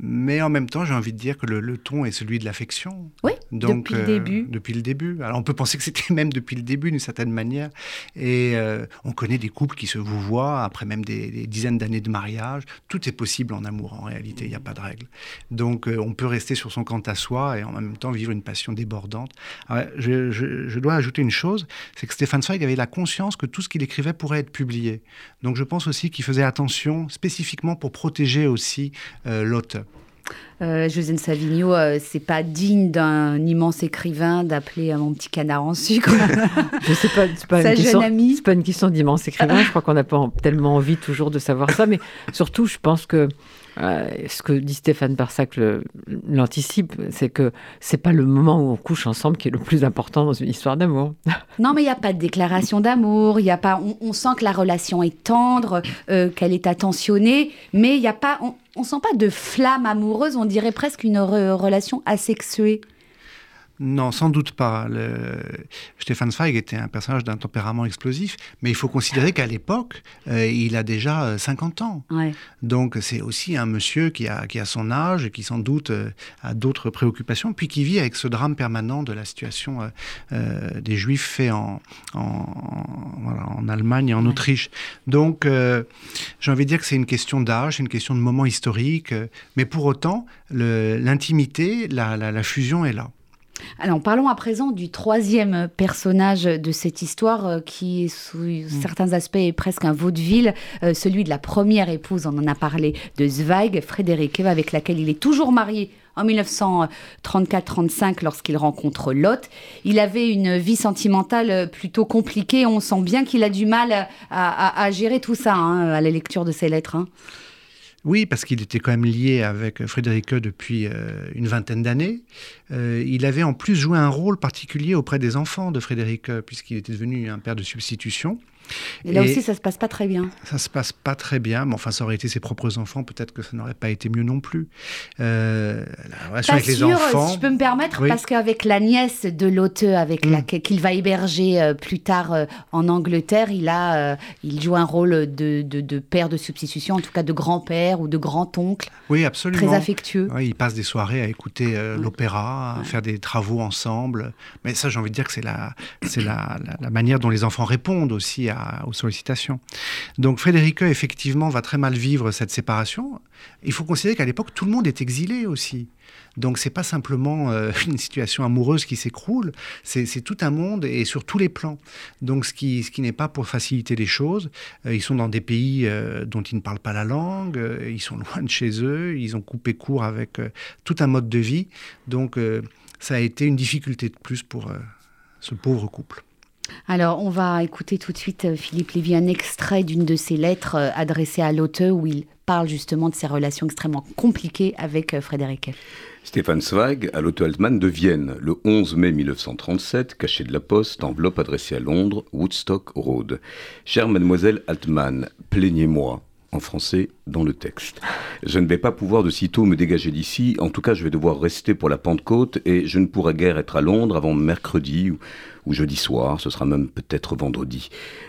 Mais en même temps, j'ai envie de dire que le, ton est celui de l'affection. Oui, depuis le euh, début. Depuis le début. Alors on peut penser que c'était même depuis le début d'une certaine manière. Et euh, on connaît des couples qui se vous voient après même des, dizaines d'années de mariage. Tout est possible en amour en réalité, il n'y a pas de règle. Donc euh, on peut rester sur son compte à soi et en même temps vivre une passion débordante. je, je, dois ajouter une chose, c'est que Stéphane Zweig avait la conscience que tout ce qu'il écrivait pourrait être publié. Donc je pense aussi qu'il faisait attention spécifiquement pour protéger aussi l'auteur. Euh, Josène Savigno, euh, c'est pas digne d'un immense écrivain d'appeler mon petit canard en sucre. je sais pas, c'est pas, C'est pas une question d'immense écrivain. Je crois qu'on n'a pas tellement envie toujours de savoir ça, mais surtout, je pense que euh, ce que dit Stéphane Barsac l'anticipe, c'est que c'est pas le moment où on couche ensemble qui est le plus important dans une histoire d'amour. Non, mais il n'y a pas de déclaration d'amour. Il y a pas. On, sent que la relation est tendre, euh, qu'elle est attentionnée, mais il n'y a pas. On, on sent pas de flamme amoureuse. On dirait presque une relation asexuée. Non, sans doute pas. Le... Stéphane Zweig était un personnage d'un tempérament explosif, mais il faut considérer qu'à l'époque, euh, il a déjà 50 euh, ans. Donc c'est aussi un monsieur qui a, qui a son âge, et qui sans doute euh, a d'autres préoccupations, puis qui vit avec ce drame permanent de la situation des Juifs faits en, en, Allemagne et en Autriche. Donc j'ai envie de dire que c'est une question d'âge, une question de moment historique, mais pour autant, l'intimité, la fusion est là. Alors parlons à présent du troisième personnage de cette histoire euh, qui, sous mm. certains aspects, est presque un vaudeville, euh, celui de la première épouse, on en a parlé, de Zweig, Frédéric, avec laquelle il est toujours marié en 1934-35 lorsqu'il rencontre Lot. Il avait une vie sentimentale plutôt compliquée. On sent bien qu'il a du mal à, gérer tout ça hein, à la lecture de ses lettres. Hein. Oui, parce qu'il était quand même lié avec Frédéric depuis euh, une vingtaine d'années. Euh, il avait en plus joué un rôle particulier auprès des enfants de Frédéric, puisqu'il était devenu un père de substitution. Et là aussi, ça se passe pas très bien. Ça se passe pas très bien, mais enfin, ça aurait été ses propres enfants, peut-être que ça n'aurait pas été mieux non plus. Euh, la relation avec les enfants. Si je peux me permettre, parce qu'avec la nièce de l'auteur, avec mm. qu'il va héberger euh, plus tard euh, en Angleterre, il a, il joue un rôle de, de, père de substitution, en tout cas de grand-père ou de grand-oncle. Oui, absolument. Très affectueux. Oui, il passe des soirées à écouter l'opéra, à faire des travaux ensemble. Mais ça, j'ai envie de dire que c'est la, c'est la, la, manière dont les enfants répondent aussi à aux sollicitations. Donc Frédéric effectivement, va très mal vivre cette séparation. Il faut considérer qu'à l'époque, tout le monde est exilé aussi. Donc c'est pas simplement euh, une situation amoureuse qui s'écroule, c'est tout un monde et sur tous les plans. Donc ce qui, n'est pas pour faciliter les choses. Euh, ils sont dans des pays euh, dont ils ne parlent pas la langue, ils sont loin de chez eux, ils ont coupé court avec tout un mode de vie. Donc ça a été une difficulté de plus pour ce pauvre couple. Alors, on va écouter tout de suite, euh, Philippe Lévy, un extrait d'une de ses lettres euh, adressées à l'auteur où il parle justement de ses relations extrêmement compliquées avec euh, Frédéric. Stéphane Zweig à l'Otto Altmann de Vienne, le 11 mai 1937, caché de la poste, enveloppe adressée à Londres, Woodstock Road. Chère mademoiselle Altmann, plaignez-moi en français dans le texte. Je ne vais pas pouvoir de sitôt me dégager d'ici, en tout cas je vais devoir rester pour la Pentecôte et je ne pourrai guère être à Londres avant mercredi ou, jeudi soir, ce sera même peut-être vendredi.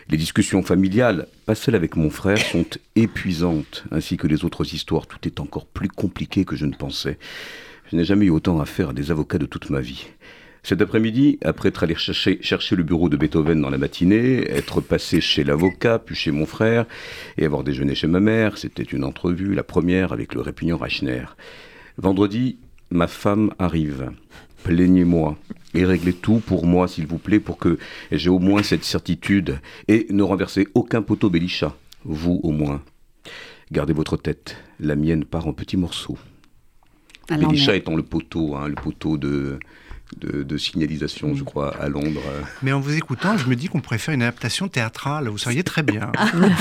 Les discussions familiales, pas celles avec mon frère, sont épuisantes, ainsi que les autres histoires, tout est encore plus compliqué que je ne pensais. Je n'ai jamais eu autant affaire à des avocats de toute ma vie. Cet après-midi, après être allé chercher, chercher, le bureau de Beethoven dans la matinée, être passé chez l'avocat, puis chez mon frère, et avoir déjeuné chez ma mère, c'était une entrevue, la première avec le répugnant Reichner. Vendredi, ma femme arrive. Plaignez-moi et réglez tout pour moi, s'il vous plaît, pour que j'ai au moins cette certitude et ne renversez aucun poteau Bélichat. Vous, au moins. Gardez votre tête. La mienne part en petits morceaux. Bélichat étant le poteau, hein, le poteau de, de, de, signalisation, je crois, à Londres. Mais en vous écoutant, je me dis qu'on pourrait faire une adaptation théâtrale. Vous seriez très bien.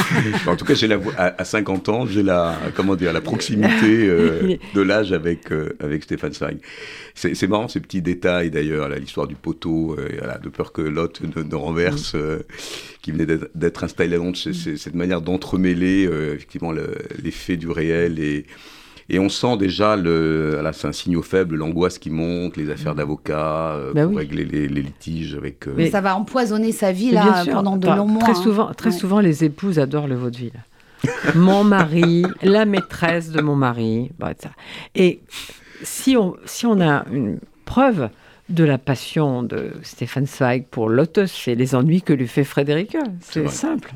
en tout cas, j'ai la, à, à 50 ans, j'ai la, comment dire, la proximité euh, de l'âge avec, euh, avec Stéphane Zweig. C'est marrant ces petits détails d'ailleurs, l'histoire du poteau, euh, voilà, de peur que l'hôte ne, ne, renverse, euh, qui venait d'être installé à Londres. C'est cette manière d'entremêler effectivement l'effet du réel et et on sent déjà, le, là c'est un signal faible, l'angoisse qui monte, les affaires d'avocats, euh, bah pour oui. régler les, les, litiges avec... Euh... Mais ça va empoisonner sa vie là, pendant de longs mois. Très, souvent, hein. très ouais. souvent, les épouses adorent le vaudeville. mon mari, la maîtresse de mon mari, ça. Et si on, si on a une preuve de la passion de Stéphane Zweig pour Lotus, c'est les ennuis que lui fait Frédéric. C'est simple.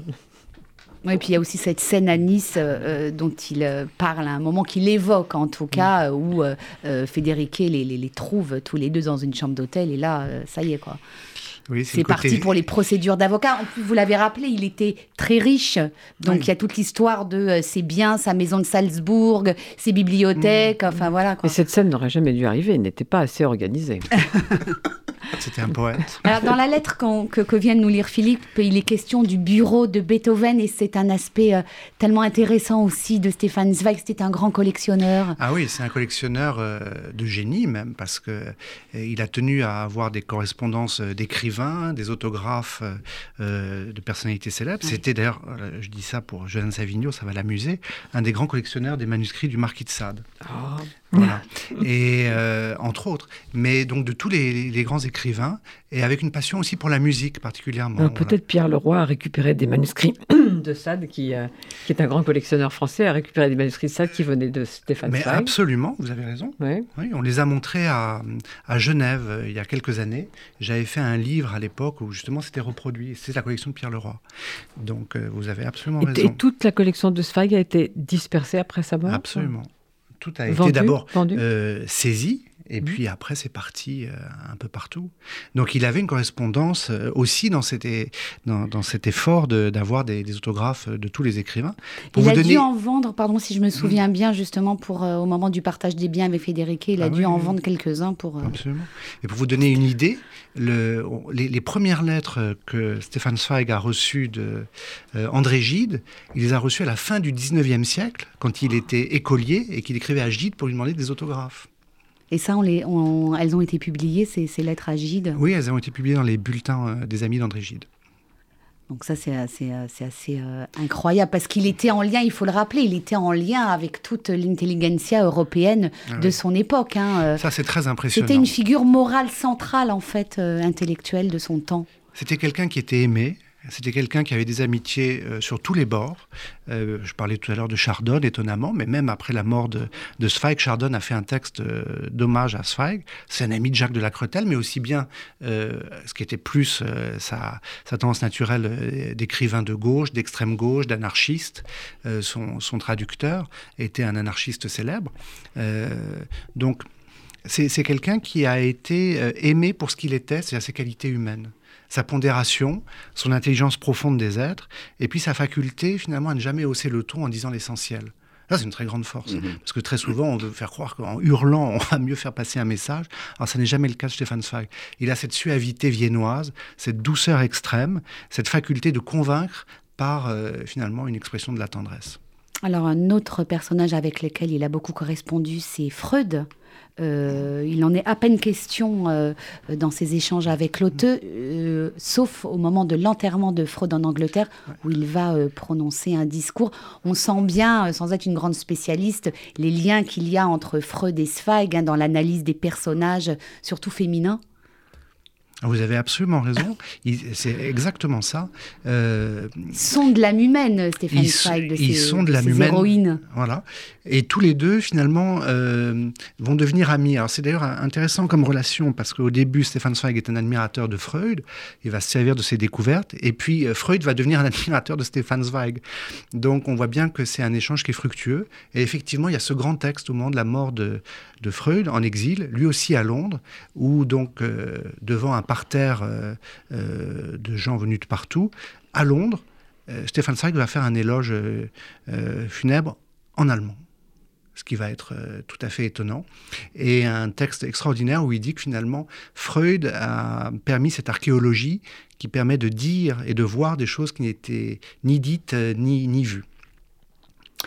Oui, et puis il y a aussi cette scène à Nice euh, dont il euh, parle à un moment, qu'il évoque en tout cas, où euh, Federique les, les, les, trouve tous les deux dans une chambre d'hôtel, et là, ça y est quoi. Oui, c'est parti côté... pour les procédures d'avocat. En plus, vous l'avez rappelé, il était très riche. Donc, oui. il y a toute l'histoire de euh, ses biens, sa maison de Salzbourg, ses bibliothèques. Mmh. Enfin, voilà. Quoi. Mais cette scène n'aurait jamais dû arriver. Il n'était pas assez organisé. C'était un poète. Alors, dans la lettre que, que, vient de nous lire Philippe, il est question du bureau de Beethoven et c'est un aspect euh, tellement intéressant aussi de Stéphane Zweig. C'était un grand collectionneur. Ah oui, c'est un collectionneur euh, de génie même parce que euh, il a tenu à avoir des correspondances d'écrivains, des autographes euh, de personnalités célèbres. Oui. C'était d'ailleurs, je dis ça pour Johannes Savigno, ça va l'amuser, un des grands collectionneurs des manuscrits du Marquis de Sade. Oh. Voilà. Et euh, entre autres, mais donc de tous les, les, grands écrivains, et avec une passion aussi pour la musique particulièrement. Peut-être. Pierre Leroy a récupéré des manuscrits de Sade, qui, euh, qui, est un grand collectionneur français, a récupéré des manuscrits de Sade qui venaient de Stéphane Mais Zweig. absolument, vous avez raison. Oui. oui. on les a montrés à, à Genève euh, il y a quelques années. J'avais fait un livre à l'époque où justement c'était reproduit. C'est la collection de Pierre Leroy. Donc euh, vous avez absolument et, raison. Et toute la collection de Zweig a été dispersée après sa mort Absolument tout a vendu, été d'abord euh, saisi. Et mmh. puis après, c'est parti euh, un peu partout. Donc il avait une correspondance euh, aussi dans cet, dans, dans cet effort d'avoir de, des, des, autographes de tous les écrivains. Pour il a donner... dû en vendre, pardon si je me souviens mmh. bien, justement, pour, euh, au moment du partage des biens avec Federico, il a ah dû oui, en oui. vendre quelques-uns pour... Absolument. Et pour vous donner une idée, le, les, les, premières lettres que Stéphane Zweig a reçues de André Gide, il les a reçues à la fin du 19e siècle, quand il était écolier et qu'il écrivait à Gide pour lui demander des autographes. Et ça, on les, on, elles ont été publiées, ces, ces, lettres à Gide? Oui, elles ont été publiées dans les bulletins euh, des amis d'André Gide. Donc ça, c'est assez, assez euh, incroyable, parce qu'il était en lien, il faut le rappeler, il était en lien avec toute l'intelligentsia européenne ah, de oui. son époque. Hein. Ça, c'est très impressionnant. C'était une figure morale centrale, en fait, euh, intellectuelle de son temps. C'était quelqu'un qui était aimé, c'était quelqu'un qui avait des amitiés euh, sur tous les bords. Euh, je parlais tout à l'heure de Chardon, étonnamment, mais même après la mort de, de Zweig, Chardon a fait un texte euh, d'hommage à Zweig. C'est un ami de Jacques de la Cretelle, mais aussi bien ce qui était plus sa, tendance naturelle d'écrivain de gauche, d'extrême gauche, d'anarchiste. Son, son, traducteur était un anarchiste célèbre. donc, c'est quelqu'un qui a été aimé pour ce qu'il était, c'est-à-dire ses qualités humaines sa pondération, son intelligence profonde des êtres, et puis sa faculté finalement à ne jamais hausser le ton en disant l'essentiel. Ça, c'est une très grande force. Mhm. Parce que très souvent, on veut faire croire qu'en hurlant, on va mieux faire passer un message. Alors, ça n'est jamais le cas de Stefan Zweig. Il a cette suavité viennoise, cette douceur extrême, cette faculté de convaincre par, euh, finalement, une expression de la tendresse. Alors, un autre personnage avec lequel il a beaucoup correspondu, c'est Freud. Euh, il en est à peine question euh, dans ses échanges avec l'auteur, euh, sauf au moment de l'enterrement de Freud en Angleterre, où il va prononcer un discours. On sent bien, sans être une grande spécialiste, les liens qu'il y a entre Freud et Zweig hein, dans l'analyse des personnages, surtout féminins. Vous avez absolument raison. C'est exactement ça. Euh, ils sont de l'âme humaine, Stéphane Zweig, de ils sont de l'âme humaine. héroïnes. Voilà. Et tous les deux, finalement, euh, vont devenir amis. Alors, c'est d'ailleurs intéressant comme relation, parce qu'au début, Stéphane Zweig est un admirateur de Freud. Il va se servir de ses découvertes. Et puis, euh, Freud va devenir un admirateur de Stéphane Zweig. Donc, on voit bien que c'est un échange qui est fructueux. Et effectivement, il y a ce grand texte au moment de la mort de, de Freud, en exil, lui aussi à Londres, où, donc, devant un parterre euh, euh, de gens venus de partout. À Londres, euh, Stéphane Zweig va faire un éloge funèbre en allemand ce qui va être tout à fait étonnant. Et un texte extraordinaire où il dit que finalement, Freud a permis cette archéologie qui permet de dire et de voir des choses qui n'étaient ni dites ni, ni vues.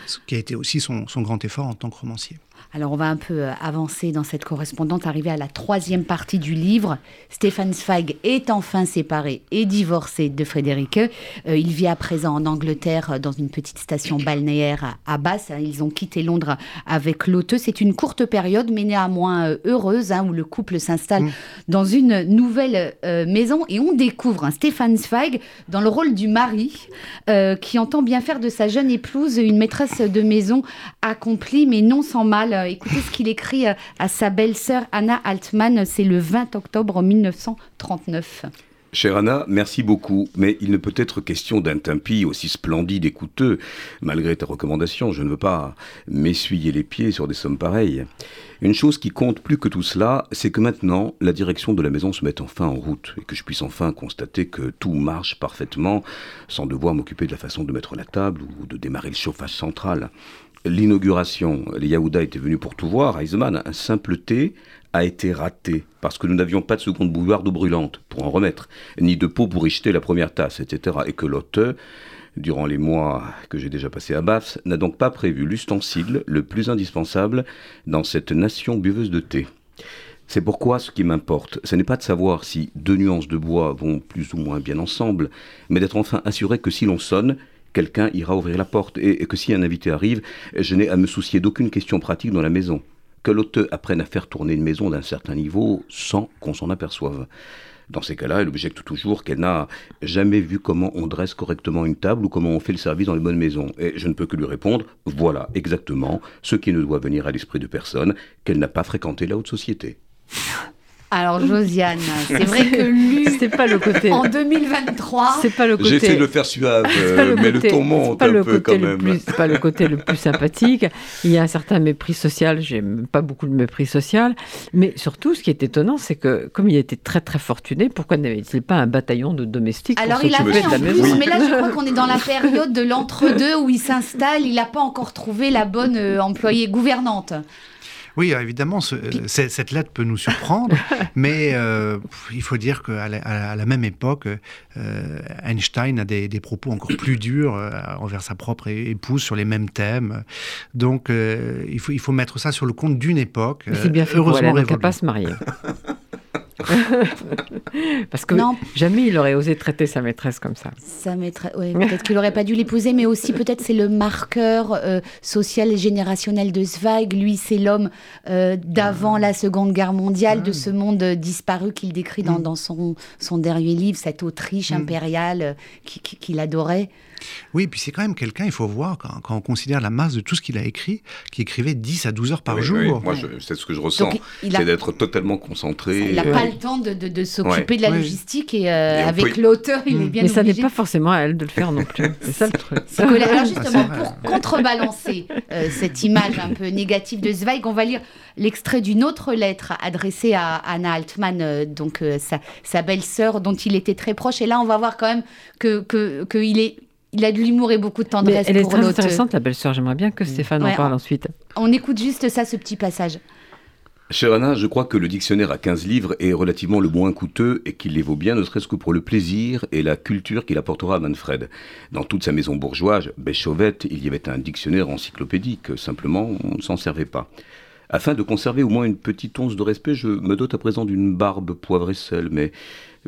Ce qui a été aussi son grand effort en tant que romancier. Alors on va un peu euh, avancer dans cette correspondance, arriver à la troisième partie du livre. Stéphane Zweig est enfin séparé et divorcé de Frédéric. Euh, il vit à présent en Angleterre euh, dans une petite station balnéaire à Bath. Ils ont quitté Londres avec l'auteur. C'est une courte période, mais néanmoins heureuse, hein, où le couple s'installe mm. dans une nouvelle maison et on découvre un Stéphane Zweig dans le rôle du mari qui entend bien faire de sa jeune épouse une maîtresse de maison accomplie, mais non sans mal euh, écoutez ce qu'il écrit euh, à sa belle-sœur Anna Altman, c'est le 20 octobre 1939. Chère Anna, merci beaucoup, mais il ne peut être question d'un tapis aussi splendide et coûteux. Malgré ta recommandation, je ne veux pas m'essuyer les pieds sur des sommes pareilles. Une chose qui compte plus que tout cela, c'est que maintenant, la direction de la maison se mette enfin en route et que je puisse enfin constater que tout marche parfaitement sans devoir m'occuper de la façon de mettre la table ou de démarrer le chauffage central l'inauguration, les Yaouda étaient venus pour tout voir, Heisman, un simple thé a été raté parce que nous n'avions pas de seconde bouilloire d'eau brûlante pour en remettre, ni de pot pour y jeter la première tasse, etc. Et que l'auteur, durant les mois que j'ai déjà passés à Bath, n'a donc pas prévu l'ustensile le plus indispensable dans cette nation buveuse de thé. C'est pourquoi ce qui m'importe, ce n'est pas de savoir si deux nuances de bois vont plus ou moins bien ensemble, mais d'être enfin assuré que si l'on sonne, quelqu'un ira ouvrir la porte et, que si un invité arrive, je n'ai à me soucier d'aucune question pratique dans la maison. Que l'hôte apprenne à faire tourner une maison d'un certain niveau sans qu'on s'en aperçoive. Dans ces cas-là, elle objecte toujours qu'elle n'a jamais vu comment on dresse correctement une table ou comment on fait le service dans les bonnes maisons. Et je ne peux que lui répondre, voilà exactement ce qui ne doit venir à l'esprit de personne, qu'elle n'a pas fréquenté la haute société. Alors Josiane, c'est vrai que lui, c'est pas le côté. En 2023, c'est pas le côté. J'essaie de le faire suave, le mais le ton monte un peu quand même. C'est pas le côté le plus sympathique. Il y a un certain mépris social. J'aime pas beaucoup de mépris social, mais surtout, ce qui est étonnant, c'est que comme il était très très fortuné, pourquoi n'avait-il pas un bataillon de domestiques Alors il a fait en plus, mais là je crois qu'on est dans la période de l'entre-deux où il s'installe. Il n'a pas encore trouvé la bonne euh, employée gouvernante. Oui, évidemment, cette lettre peut nous surprendre, mais euh, il faut dire qu'à la, à la même époque, euh, Einstein a des, propos encore plus durs euh, envers sa propre épouse sur les mêmes thèmes. Donc, il, faut, il faut mettre ça sur le compte d'une époque. C'est bien fait heureusement pour elle, pas se marier. Parce que jamais il aurait osé traiter sa maîtresse comme ça. Sa maîtresse, peut-être qu'il n'aurait pas dû l'épouser, mais aussi peut-être c'est le marqueur euh, social et générationnel de Zweig. Lui, c'est l'homme euh, d'avant la Seconde Guerre mondiale, de ce monde disparu qu'il décrit dans, mm. dans, son, son dernier livre, cette Autriche mm. impériale euh, qu'il adorait. Oui, puis c'est quand même quelqu'un, il faut voir, quand, on considère la masse de tout ce qu'il a écrit, qui écrivait 10 à 12 heures par jour. Moi, c'est ce que je ressens, c'est d'être totalement concentré. Il n'a pas le temps de, s'occuper de la logistique et, euh, avec l'auteur, il est bien Mais ça n'est pas forcément à elle de le faire non plus. c'est ça le truc. Alors justement, pour contrebalancer euh, cette image un peu négative de Zweig, on va lire l'extrait d'une autre lettre adressée à Anna Altman, euh, donc sa, belle-sœur, dont il était très proche. Et là, on va voir quand même qu'il que, que est il a de l'humour et beaucoup de Mais tendresse elle est pour très intéressante, la belle-sœur. J'aimerais bien que Stéphane Ouais, en parle on- ensuite. On écoute juste ça, ce petit passage. Chère Anna, je crois que le dictionnaire à 15 livres est relativement le moins coûteux et qu'il les vaut bien, ne serait-ce que pour le plaisir et la culture qu'il apportera à Manfred. Dans toute sa maison bourgeoise, Béchauvette, il y avait un dictionnaire encyclopédique, simplement on ne s'en servait pas. Afin de conserver au moins une petite once de respect, je me dote à présent d'une barbe poivre et sel, mais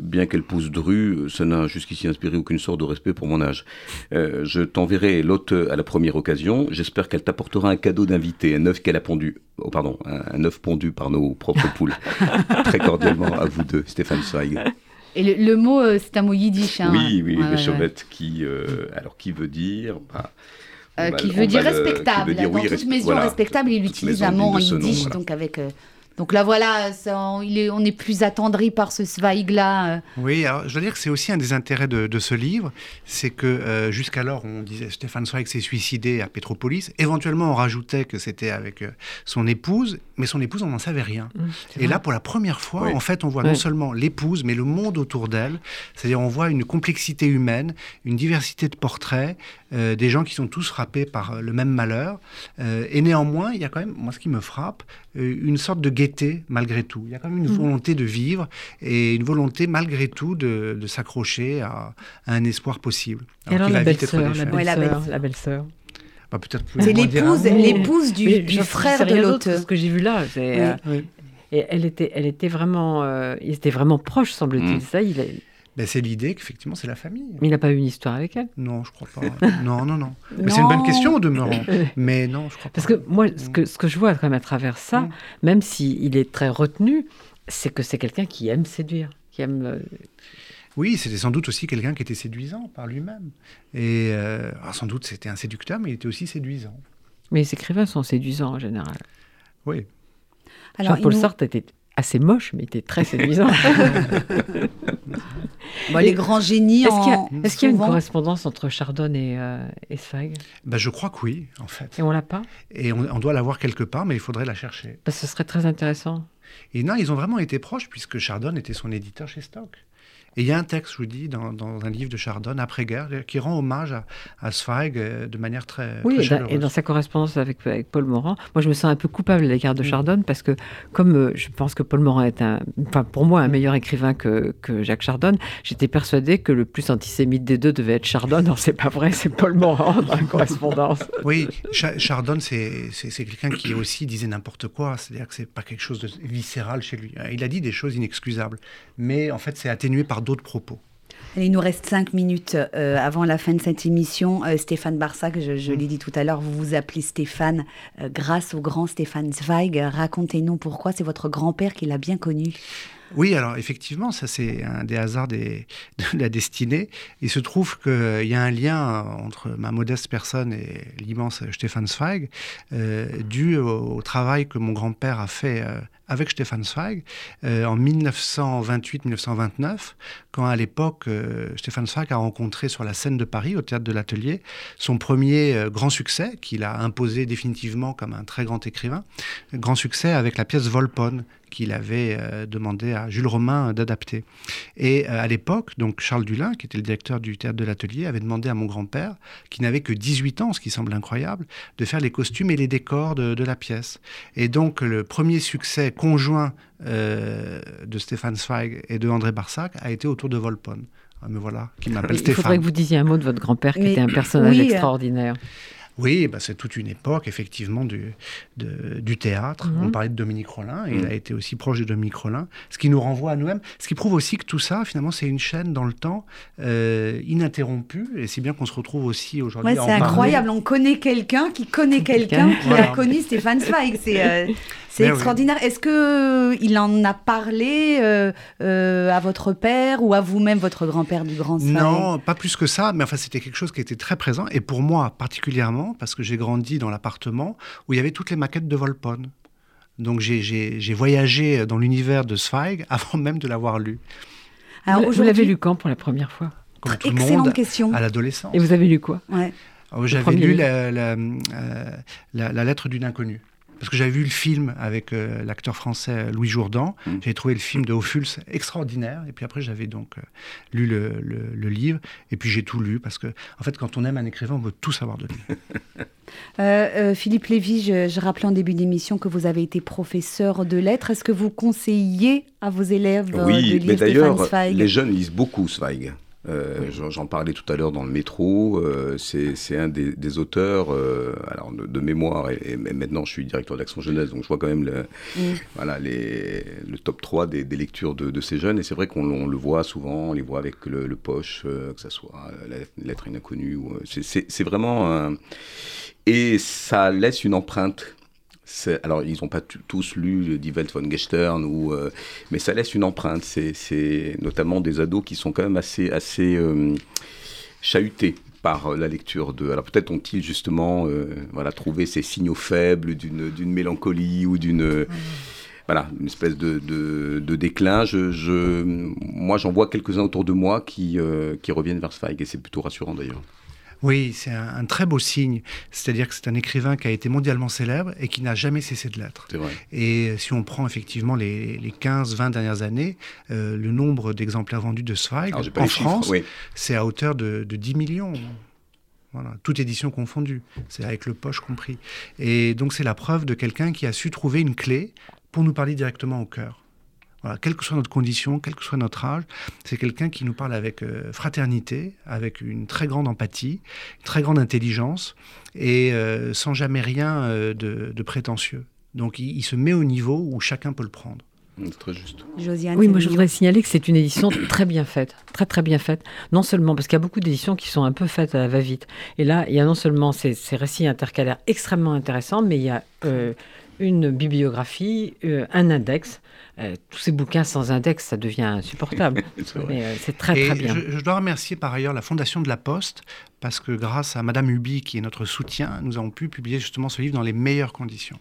bien qu'elle pousse drue, ça n'a jusqu'ici inspiré aucune sorte de respect pour mon âge. Euh, je t'enverrai l'hôte à la première occasion. J'espère qu'elle t'apportera un cadeau d'invité, un œuf qu'elle a pondu. Oh, pardon, un, un œuf pondu par nos propres poules. Très cordialement à vous deux, Stéphane Zweig. Et le, le mot, euh, c'est un mot yiddish. hein. oui, oui, Ouais, ouais, Béchauvette, qui, euh, alors qui veut dire bah, Euh, qui veut dire va le- qui respectable. veut dire, Dans oui, toute respe- maison voilà. respectable, il utilise un mot en nom, yiddish, voilà. donc avec. Donc là voilà, ça, on, il est, on est plus attendri par ce Zweig là. euh. Oui, alors, je dois dire que c'est aussi un des intérêts de, de ce livre, c'est que euh, jusqu'alors on disait Stéphane Zweig s'est suicidé à Petropolis. Éventuellement on rajoutait que c'était avec euh, son épouse, mais son épouse on n'en savait rien. Et là pour la première fois, Oui. en fait, on voit Oui. non seulement l'épouse, mais le monde autour d'elle. C'est-à-dire on voit une complexité humaine, une diversité de portraits, euh, des gens qui sont tous frappés par euh, le même malheur. Euh, et néanmoins, il y a quand même, moi ce qui me frappe, une sorte de gaieté malgré tout. Il y a quand même une volonté de vivre et une volonté malgré tout de, de s'accrocher à, à un espoir possible. Et alors la belle-sœur, la défait. Ouais, la belle-sœur, la belle-sœur. Bah, peut-être C'est l'épouse, l'épouse du, Mais du frère de d'autre, Ce que j'ai vu là, c'est, Oui. euh, Oui. et elle était, elle était vraiment, euh, ils étaient vraiment proches, semble-t-il. Mm. Ça, il, Ben, c'est l'idée qu'effectivement c'est la famille. mais il n'a pas eu une histoire avec elle? Non, je crois pas. non, non, non. Mais c'est une bonne question au demeurant. Mais non, je crois pas. Parce que moi, ce que, ce que je vois quand même à travers ça, Mm. même s'il est très retenu, c'est que c'est quelqu'un qui aime séduire, qui aime. euh, Oui, c'était sans doute aussi quelqu'un qui était séduisant par lui-même. Et euh, alors, sans doute c'était un séducteur, mais il était aussi séduisant. Mais les écrivains sont séduisants en général. Oui. Alors, Jean-Paul nous- Sartre était assez moche, mais il était très séduisant. Bon, les grands génies Est-ce qu'il y a, en. est-ce qu'il y a une correspondance entre Chardonne et, euh, et Zweig Ben, je crois que oui, en fait. Et on l'a pas? Et on, on doit l'avoir quelque part, mais il faudrait la chercher. Que ce serait très intéressant. Et non, ils ont vraiment été proches, puisque Chardonne était son éditeur chez Stock. Et il y a un texte, je vous dis, dans, dans un livre de Chardonne, après-guerre, qui rend hommage à, à Zweig euh, de manière très, Oui, très et dans, et chaleureuse. dans sa correspondance avec, avec Paul Morand, moi je me sens un peu coupable à l'égard de Mm. Chardonne parce que comme euh, je pense que Paul Morand est un, enfin pour moi un meilleur écrivain que, que Jacques Chardonne, j'étais persuadée que le plus antisémite des deux devait être Chardonne. Non, c'est pas vrai, c'est Paul Morand dans la correspondance. Oui, Cha- Chardonne, c'est quelqu'un qui aussi disait n'importe quoi. C'est-à-dire que c'est pas quelque chose de viscéral chez lui. Il a dit des choses inexcusables, mais en fait, c'est atténué par d'autres propos. Il nous reste cinq minutes euh, avant la fin de cette émission. Euh, Stéphane Barsac, je, je l'ai dit tout à l'heure, vous vous appelez Stéphane euh, grâce au grand Stéphane Zweig. Racontez-nous pourquoi c'est votre grand-père qui l'a bien connu. Oui, alors effectivement, ça c'est un des hasards des- de la destinée. Il se trouve qu'il y a un lien entre ma modeste personne et l'immense Stéphane Zweig, euh, dû au, au travail que mon grand-père a fait euh, avec Stéphane Zweig euh, en 1928-1929, quand à l'époque euh, Stéphane Zweig a rencontré sur la scène de Paris, au théâtre de l'Atelier, son premier euh, grand succès, qu'il a imposé définitivement comme un très grand écrivain, grand succès avec la pièce Volpone qu'il avait euh, demandé à Jules Romain d'adapter. Et à l'époque, donc Charles Dulin, qui était le directeur du théâtre de l'Atelier, avait demandé à mon grand-père, qui n'avait que 18 ans, ce qui semble incroyable, de faire les costumes et les décors de la pièce. Et donc le premier succès conjoint euh, de Stéphane Zweig et de André Barsac a été autour de Volpone. Ah, me voilà, qui m'appelle Il faudrait Stéphane. que vous disiez un mot de votre grand-père qui Mais- était un personnage oui, euh, extraordinaire. Oui, bah, c'est toute une époque, effectivement, du, de- du théâtre. Mhm. On parlait de Dominique Rollin, et il Mhm. a été aussi proche de Dominique Rollin, ce qui nous renvoie à nous-mêmes, ce qui prouve aussi que tout ça, finalement, c'est une chaîne dans le temps, euh, ininterrompue, et c'est bien qu'on se retrouve aussi aujourd'hui Ouais, c'est parler. incroyable. On connaît quelqu'un qui connaît quelqu'un qui Voilà. a connu Stéphane Zweig. C'est euh, c'est oui. extraordinaire. Est-ce que euh, il en a parlé euh, euh, à votre père ou à vous-même, votre grand-père du grand Zweig Non, pas plus que ça, mais enfin c'était quelque chose qui était très présent, et pour moi particulièrement, parce que j'ai grandi dans l'appartement où il y avait toutes les maquettes de Volpone. Donc j'ai- j'ai j'ai voyagé dans l'univers de Zweig avant même de l'avoir lu. Alors vous l'avez lu quand pour la première fois? Comme tout le Excellente monde, question. à l'adolescence. Et vous avez lu quoi? Ouais. Oh, J'avais lu livre. la, la, la- la lettre d'une inconnue. Parce que j'avais vu le film avec euh, l'acteur français Louis Jourdan. Mm. J'ai trouvé le film de Ophuls extraordinaire. Et puis après, j'avais donc euh, lu le, le- le livre. Et puis j'ai tout lu parce que, en fait, quand on aime un écrivain, on veut tout savoir de lui. Euh, euh, Philippe Lévy, je, je rappelais en début d'émission que vous avez été professeur de lettres. Est-ce que vous conseillez à vos élèves euh, de Oui, lire mais d'ailleurs, les jeunes lisent beaucoup Zweig. Euh, j'en- parlais tout à l'heure dans le métro. euh, c'est un des, des auteurs, euh, alors de, de mémoire, et, et maintenant je suis directeur d'Action Jeunesse, donc je vois quand même le, Mm. voilà, les, le top 3 des, des lectures de, de ces jeunes. Et c'est vrai qu'on on le voit souvent, on les voit avec le, le poche, euh, que ce soit la lettre inaconnue. ou, euh, c'est vraiment. un- et ça laisse une empreinte. Alors, ils n'ont pas tous lu Die Welt von Gestern, euh, mais ça laisse une empreinte. C'est- notamment des ados qui sont quand même assez, euh, chahutés par euh, la lecture de. Alors peut-être ont-ils justement trouvé ces signaux faibles d'une mélancolie ou d'une. Espèce de, déclin. Moi, j'en vois quelques-uns autour de moi qui, qui reviennent vers Zweig, et c'est plutôt rassurant d'ailleurs. Oui, c'est un, un très beau signe. C'est-à-dire que c'est un écrivain qui a été mondialement célèbre et qui n'a jamais cessé de l'être. Et si on prend effectivement les, les 15-20 dernières années, euh, le nombre d'exemplaires vendus de Zweig Alors, en France, oui. c'est à hauteur de, de 10 millions. Voilà, toute édition confondue, c'est avec le poche compris. Et donc c'est la preuve de quelqu'un qui a su trouver une clé pour nous parler directement au cœur. Voilà, quelle que soit notre condition, quel que soit notre âge, c'est quelqu'un qui nous parle avec euh, fraternité, avec une très grande empathie, une très grande intelligence et euh, sans jamais rien euh, de, de prétentieux. Donc il, il se met au niveau où chacun peut le prendre. C'est très juste. Josiane Oui, moi je voudrais signaler que c'est une édition très bien faite, très très bien faite. Non seulement parce qu'il y a beaucoup d'éditions qui sont un peu faites à la va-vite. Et là, il y a non seulement ces, ces récits intercalaires extrêmement intéressants, mais il y a euh, une bibliographie, euh, un index. Euh, tous ces bouquins sans index, ça devient insupportable. Mais euh, c'est très Et très bien. Je, je dois remercier par ailleurs la Fondation de la Poste, parce que grâce à Madame Hubi, qui est notre soutien, nous avons pu publier justement ce livre dans les meilleures conditions.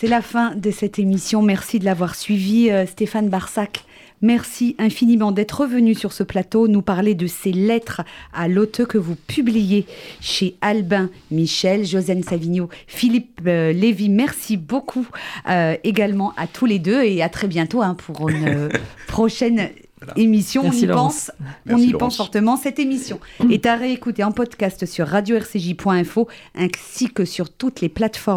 C'est la fin de cette émission. Merci de l'avoir suivi, euh, Stéphane Barsac. Merci infiniment d'être revenu sur ce plateau, nous parler de ces lettres à l'auteur que vous publiez chez Albin Michel, Josiane Savigno, Philippe euh, Lévy. Merci beaucoup euh, également à tous les deux et à très bientôt hein, pour une euh, prochaine émission. Merci, on y Laurence. pense, on y Laurence. pense fortement. Cette émission est à réécouter en podcast sur radio-rcj.info ainsi que sur toutes les plateformes